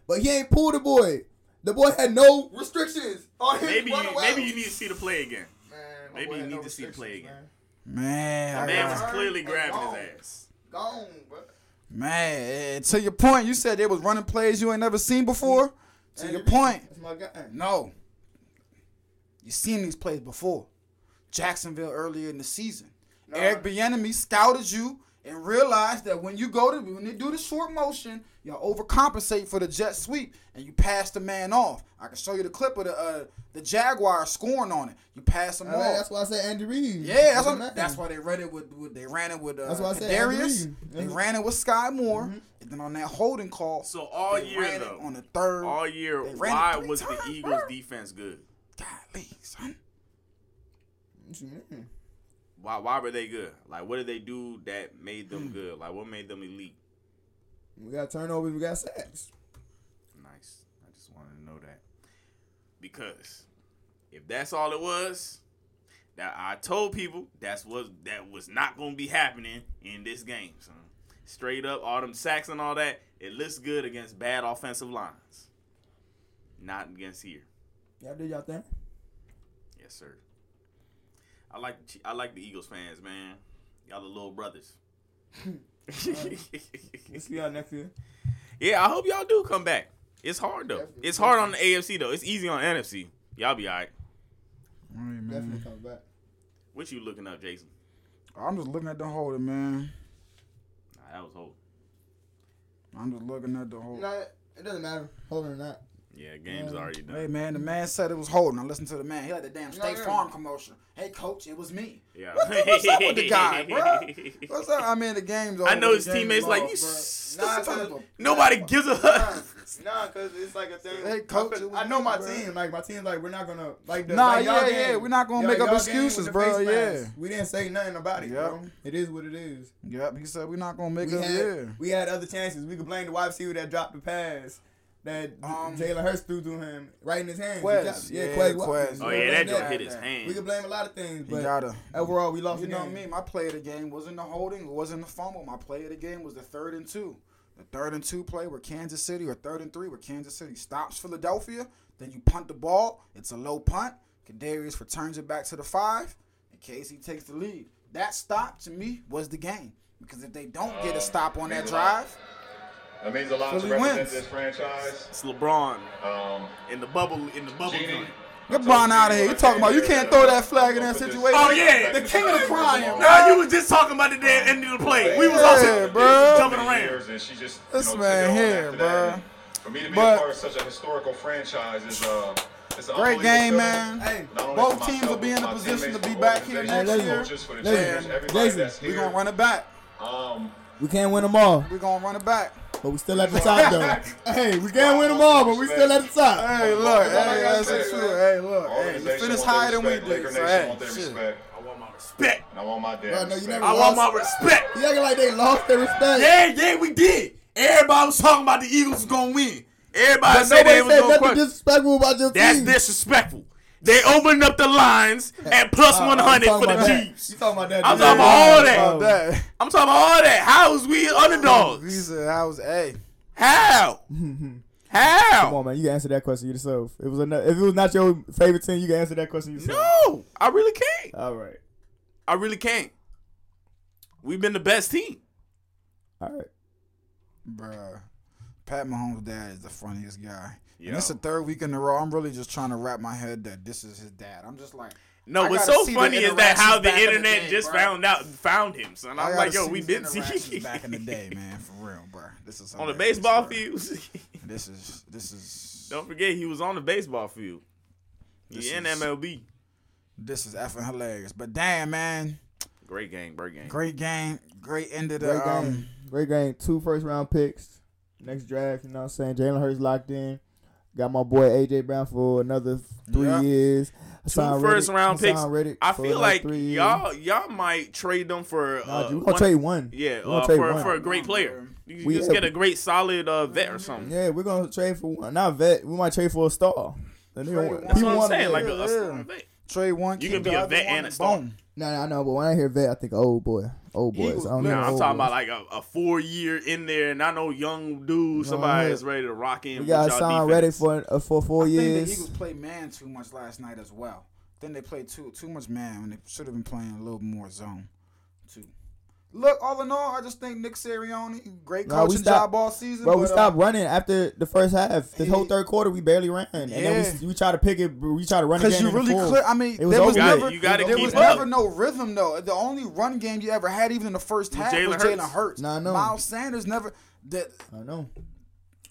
But he ain't pulled the boy. The boy had no restrictions on his. Maybe you, maybe you need to see the play again. Man, maybe you need no to see the play again. Man, The man was clearly grabbing his ass. Gone, bro. Man, eh, to your point, you said they was running plays you ain't never seen before. To your point, That's my guy. no. You seen these plays before. Jacksonville earlier in the season. No. Eric Bieniemy scouted you and realized that when you go to when they do the short motion, y'all overcompensate for the jet sweep and you pass the man off. I can show you the clip of the uh, the Jaguar scoring on it. You pass them All off. that's why I said Andy Reid. Yeah, that's That's what, what that's why they ran it with, with they ran it with uh, That's why I said Darius. Reid. They Mhm. ran it with Skyy Moore, and then on that holding call, So all they year ran it though, on the third. all year, They ran it why three was the Eagles bro. defense good? Golly, son. What you mean? Why why were they good? Like what did they do that made Hmm. them good? Like what made them elite? We got turnovers, we got sacks. Nice. I just wanted to know that. Because if that's all it was, that I told people that's what that was not gonna be happening in this game, son. Straight up, all them sacks and all that, it looks good against bad offensive lines. Not against here. Y'all did y'all thing. Yes, sir. I like I like the Eagles fans, man. Y'all the little brothers. We'll see y'all next year. yeah, I hope y'all do come back. It's hard though. Definitely. It's hard on the AFC though. It's easy on NFC. Y'all be alright. All right, man. Definitely coming back. What you looking up, Jason? I'm just looking at the holder, man. Nah, that was hope. I'm just looking at the holder. No, it doesn't matter. Holding or not. Yeah, game's Yeah. already done. Hey man, the man said it was holding. I listened to the man. He had the damn State yeah. Farm commercial. Hey coach, it was me. Yeah. What the- what's up with the guy, bro? What's up? I mean, the game's over. I know his game's teammates like you. Nah, son, cause- Nobody gives a fuck. Nah, cause it's like a thing. Hey, coach, Cause it was I know my bro. team. Like my team's like we're not gonna like the Nah, like, y'all yeah, yeah, we're not gonna make up excuses, game with the bro, yeah. mask. we didn't say nothing about it, Yep. bro. It is what it is. bro. Yep, he said we're not gonna make We up. had, Yeah. we had other chances. We could blame the wide receiver that dropped the pass that Um, Jalen Hurts threw to him right in his hand. He Quez, dropped- yeah, Quez Quez. Watkins. Oh yeah, that blame joint hit his hand. We can blame a lot of things, but gotta. overall we lost You the know game. me. My play of the game wasn't the holding. It wasn't the fumble. My play of the game was the third and two. The third and two play where Kansas City, or third and three where Kansas City stops Philadelphia. Then you punt the ball. It's a low punt. Kadarius returns it back to the five. And Casey takes the lead. That stop to me was the game. Because if they don't get a stop on that drive, That means a lot Philly to represent wins. this franchise. It's LeBron Um, in the bubble in the bubble Genie, joint. get Bron out of here. You talking about you can't throw that flag in that situation? Oh, yeah. the king of the crying. Nah, you was just talking about the damn end of the play. We was Yeah, also bro. jumping around. years, and she just, This know, man took it on here, bro. For me to be But- a part of such a historical franchise is uh, Great game, feeling. man. Hey, Both for teams will be in but a position to be back here organization, next the year. coaches, for the Listen, players, Jason, we're gonna run it back. Um, we can't win them all, We're gonna run it back. But we still at the top though. hey, we can't win them all, but we still at the top. Hey, look, All hey, that's respect, true. man. Hey, look, hey, you organization finished higher than we did. Laker So, hey, want their respect, I want my respect. and I want my damn Bro, no, you respect. never I want my respect. You acting like they lost their respect. Yeah, yeah, we did. Everybody was talking about the Eagles was gonna win. Everybody But said they was said gonna nothing crush. disrespectful about your That's team. disrespectful. They opened up the lines at plus Uh, hundred for the about that. Chiefs. You talking about that? I'm dude. talking about all that. That. I'm talking about all that. How is we He underdogs? said, "I was a." How? How? Come on, man. You can answer that question yourself. If it was a, if it was not your favorite team, you can answer that question yourself. No, I really can't. All right. I really can't. We've been the best team. All right. Bruh, Pat Mahomes' dad is the funniest guy. Yeah. And it's the third week in a row. I'm really just trying to wrap my head that this is his dad. I'm just like, No, I what's so funny is that how the back in the internet day, just bro. found out found him, son. I I'm like, yo, we his been interactions seeing back in the day, man, for real, bro. This is on the hilarious, baseball bro. fields. This is this is Don't forget, he was on the baseball field. This He in MLB. this is effing hilarious. But damn, man, Great game, great game. great game, great end of the Great um, game. Great game. Two first round picks. Next draft, you know what I'm saying? Jalen Hurts locked in. Got my boy AJ Brown for another three Yeah. years. Two first Reddick- round picks. Reddick I feel like y'all y'all might trade them for Nah, uh, we gonna one- trade one. Yeah, uh, trade for one. for a great player. You We- just get a great solid uh, vet or something. Yeah, we're gonna trade for one. Not vet. We might trade for a star. The nigga Trade want- one. That's what I'm saying. Like a, yeah, a vet. Trade one. You can be a vet and a star. boom. No, no, I know, but when I hear vet, I think old boy, old boys. Eagles, I don't no, know I'm old talking boys. about like a, a four year in there, and I know young dude, somebody yeah. is ready to rock in. we got y'all Haason defense. Reddick for uh, for four I think the years. Eagles played man too much last night as well. Then they played too too much man when they should have been playing a little more zone, too. Look, all in all, I just think Nick Sirianni, great Nah, we coaching stopped- job all season. Bro, we but, uh, stopped running after the first half. The whole third quarter, we barely ran, and then Yeah. we, we tried to pick it. We tried to run Because you really fourth. clear. I mean, It was there was over. You gotta- never you there was up. never no rhythm though. The only run game you ever had, even in the first half, Jalen was Hurts. Jalen Hurts. Nah, I know. Miles Sanders never. That I know.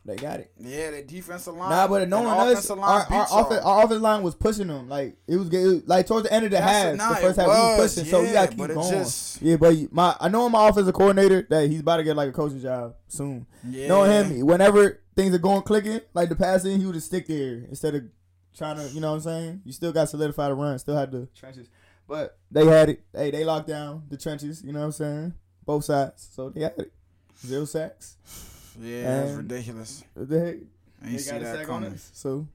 They got it. yeah, the defensive line. Nah, but one else. Our, our, beats our offensive line was pushing them. Like it was, it was like towards the end of the half, the first half we was, was pushing. so we yeah, gotta keep going. just- Yeah, but my I know my offensive coordinator that he's about to get like a coaching job soon. Yeah. Knowing him, whenever things are going clicking, like the passing, he would just stick there instead of trying to. You know what I'm saying? You still got solidify the run, still had the trenches, but they had it. Hey, they locked down the trenches. You know what I'm saying? Both sides, so they had it. Zero sacks. Yeah, that's And- ridiculous. What the heck? I ain't They see that sack coming. So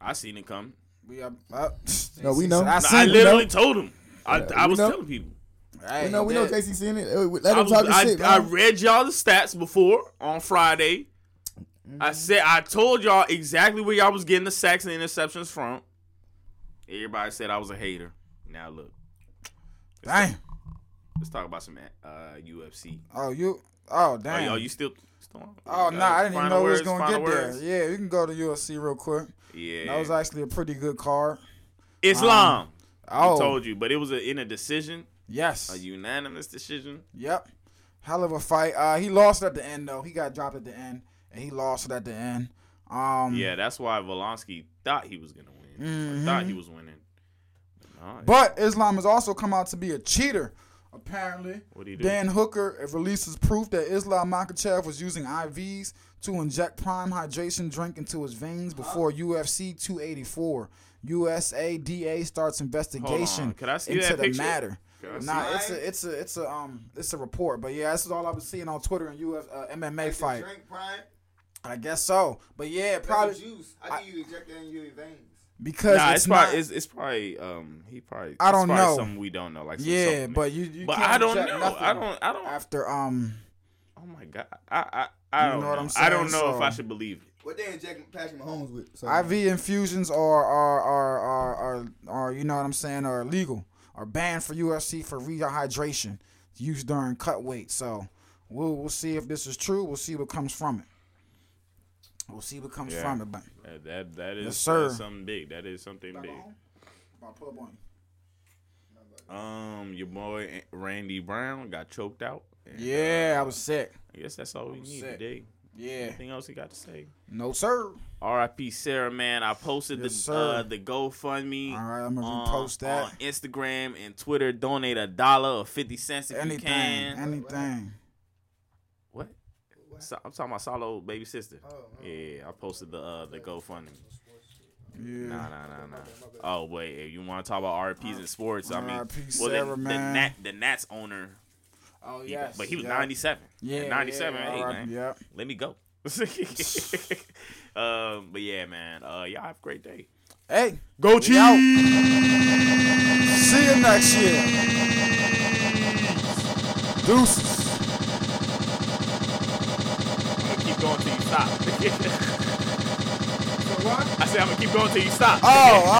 I seen it come. We up, up. No, we know. I, I, seen it. literally told him. I, Yeah, I was know. telling people. Hey, we know, we know that- JC seen it. Let I, him was- talk his I, shit, I man. read y'all the stats before on Friday. I Mm-hmm. said I told y'all exactly where y'all was getting the sacks and interceptions from. Everybody said I was a hater. Now look, Damn. let's talk about some uh, UFC. Oh, you. Oh, Oh, damn. yo, you still? Still? Oh no, I didn't even final know we was gonna final get there. Yeah, you can go to UFC real quick. Yeah, That was actually a pretty good card. Islam. Oh, I told you, but it was a, in a decision, yes. a unanimous decision. Yep. Hell of a fight. Uh, he lost at the end though. He got dropped at the end, and he lost it at the end. Um, Yeah, that's why Volkanovski thought he was gonna win. Mhm. Thought he was winning. No, But Islam has also come out to be a cheater. Apparently, what do you do? Dan Hooker releases proof that Islam Makhachev was using IVs to inject prime hydration drink into his veins before UFC 284. USADA starts investigation Could I see into that the picture? matter. Could see Nah, it's a it's a it's a um it's a report, but yeah, this is all I was seeing on Twitter and UF uh, MMA fight. Drink, I guess so, but yeah, probably juice. I think you inject that in your veins. Because Nah, it's, it's, not. probably it's, it's probably um he probably I don't probably know. something we don't know like yeah, supplement. but you, you but can't I don't know I don't I don't after um oh my god I I I don't know know, what I'm saying I don't saying? know if I should believe it. What they inject Patrick Mahomes with? So, IV infusions are are are are are, are you know what I'm saying are illegal are banned for UFC for rehydration used during cut weight. So we'll we'll see if this is true. We'll see what comes from it. We'll see what comes Yeah. from it. But That that, that is Yes, sir. something big that is something big. I'll pull up on you. Um, your boy Randy Brown got choked out. and, Yeah, uh, I was sick. I guess that's all we need sick. today. Yeah. Anything else he got to say? No sir. R.I.P. Sarah, man. I posted Yes, the sir. uh, the GoFundMe. All right, I'm gonna on- repost that. on Instagram and Twitter. Donate a dollar or fifty cents if you Anything, can. anything. What? So, I'm talking about Solo baby sister. Oh, yeah, I posted the uh, the GoFundMe. Yeah. Nah, nah, nah, nah. Oh wait, if you want to talk about RPs in sports, I mean, R.I.P. well, Sarah, the, the. Nat the Nats owner, Oh he- but he was yeah. 97. Yeah, 97. yeah, hey R.I.P. man, Yep. let me go. um, but yeah, man. Uh, y'all have a great day. Hey, Go we out. See you next year. Deuces. I'm gonna keep I said I'm gonna keep going till you stop. Oh.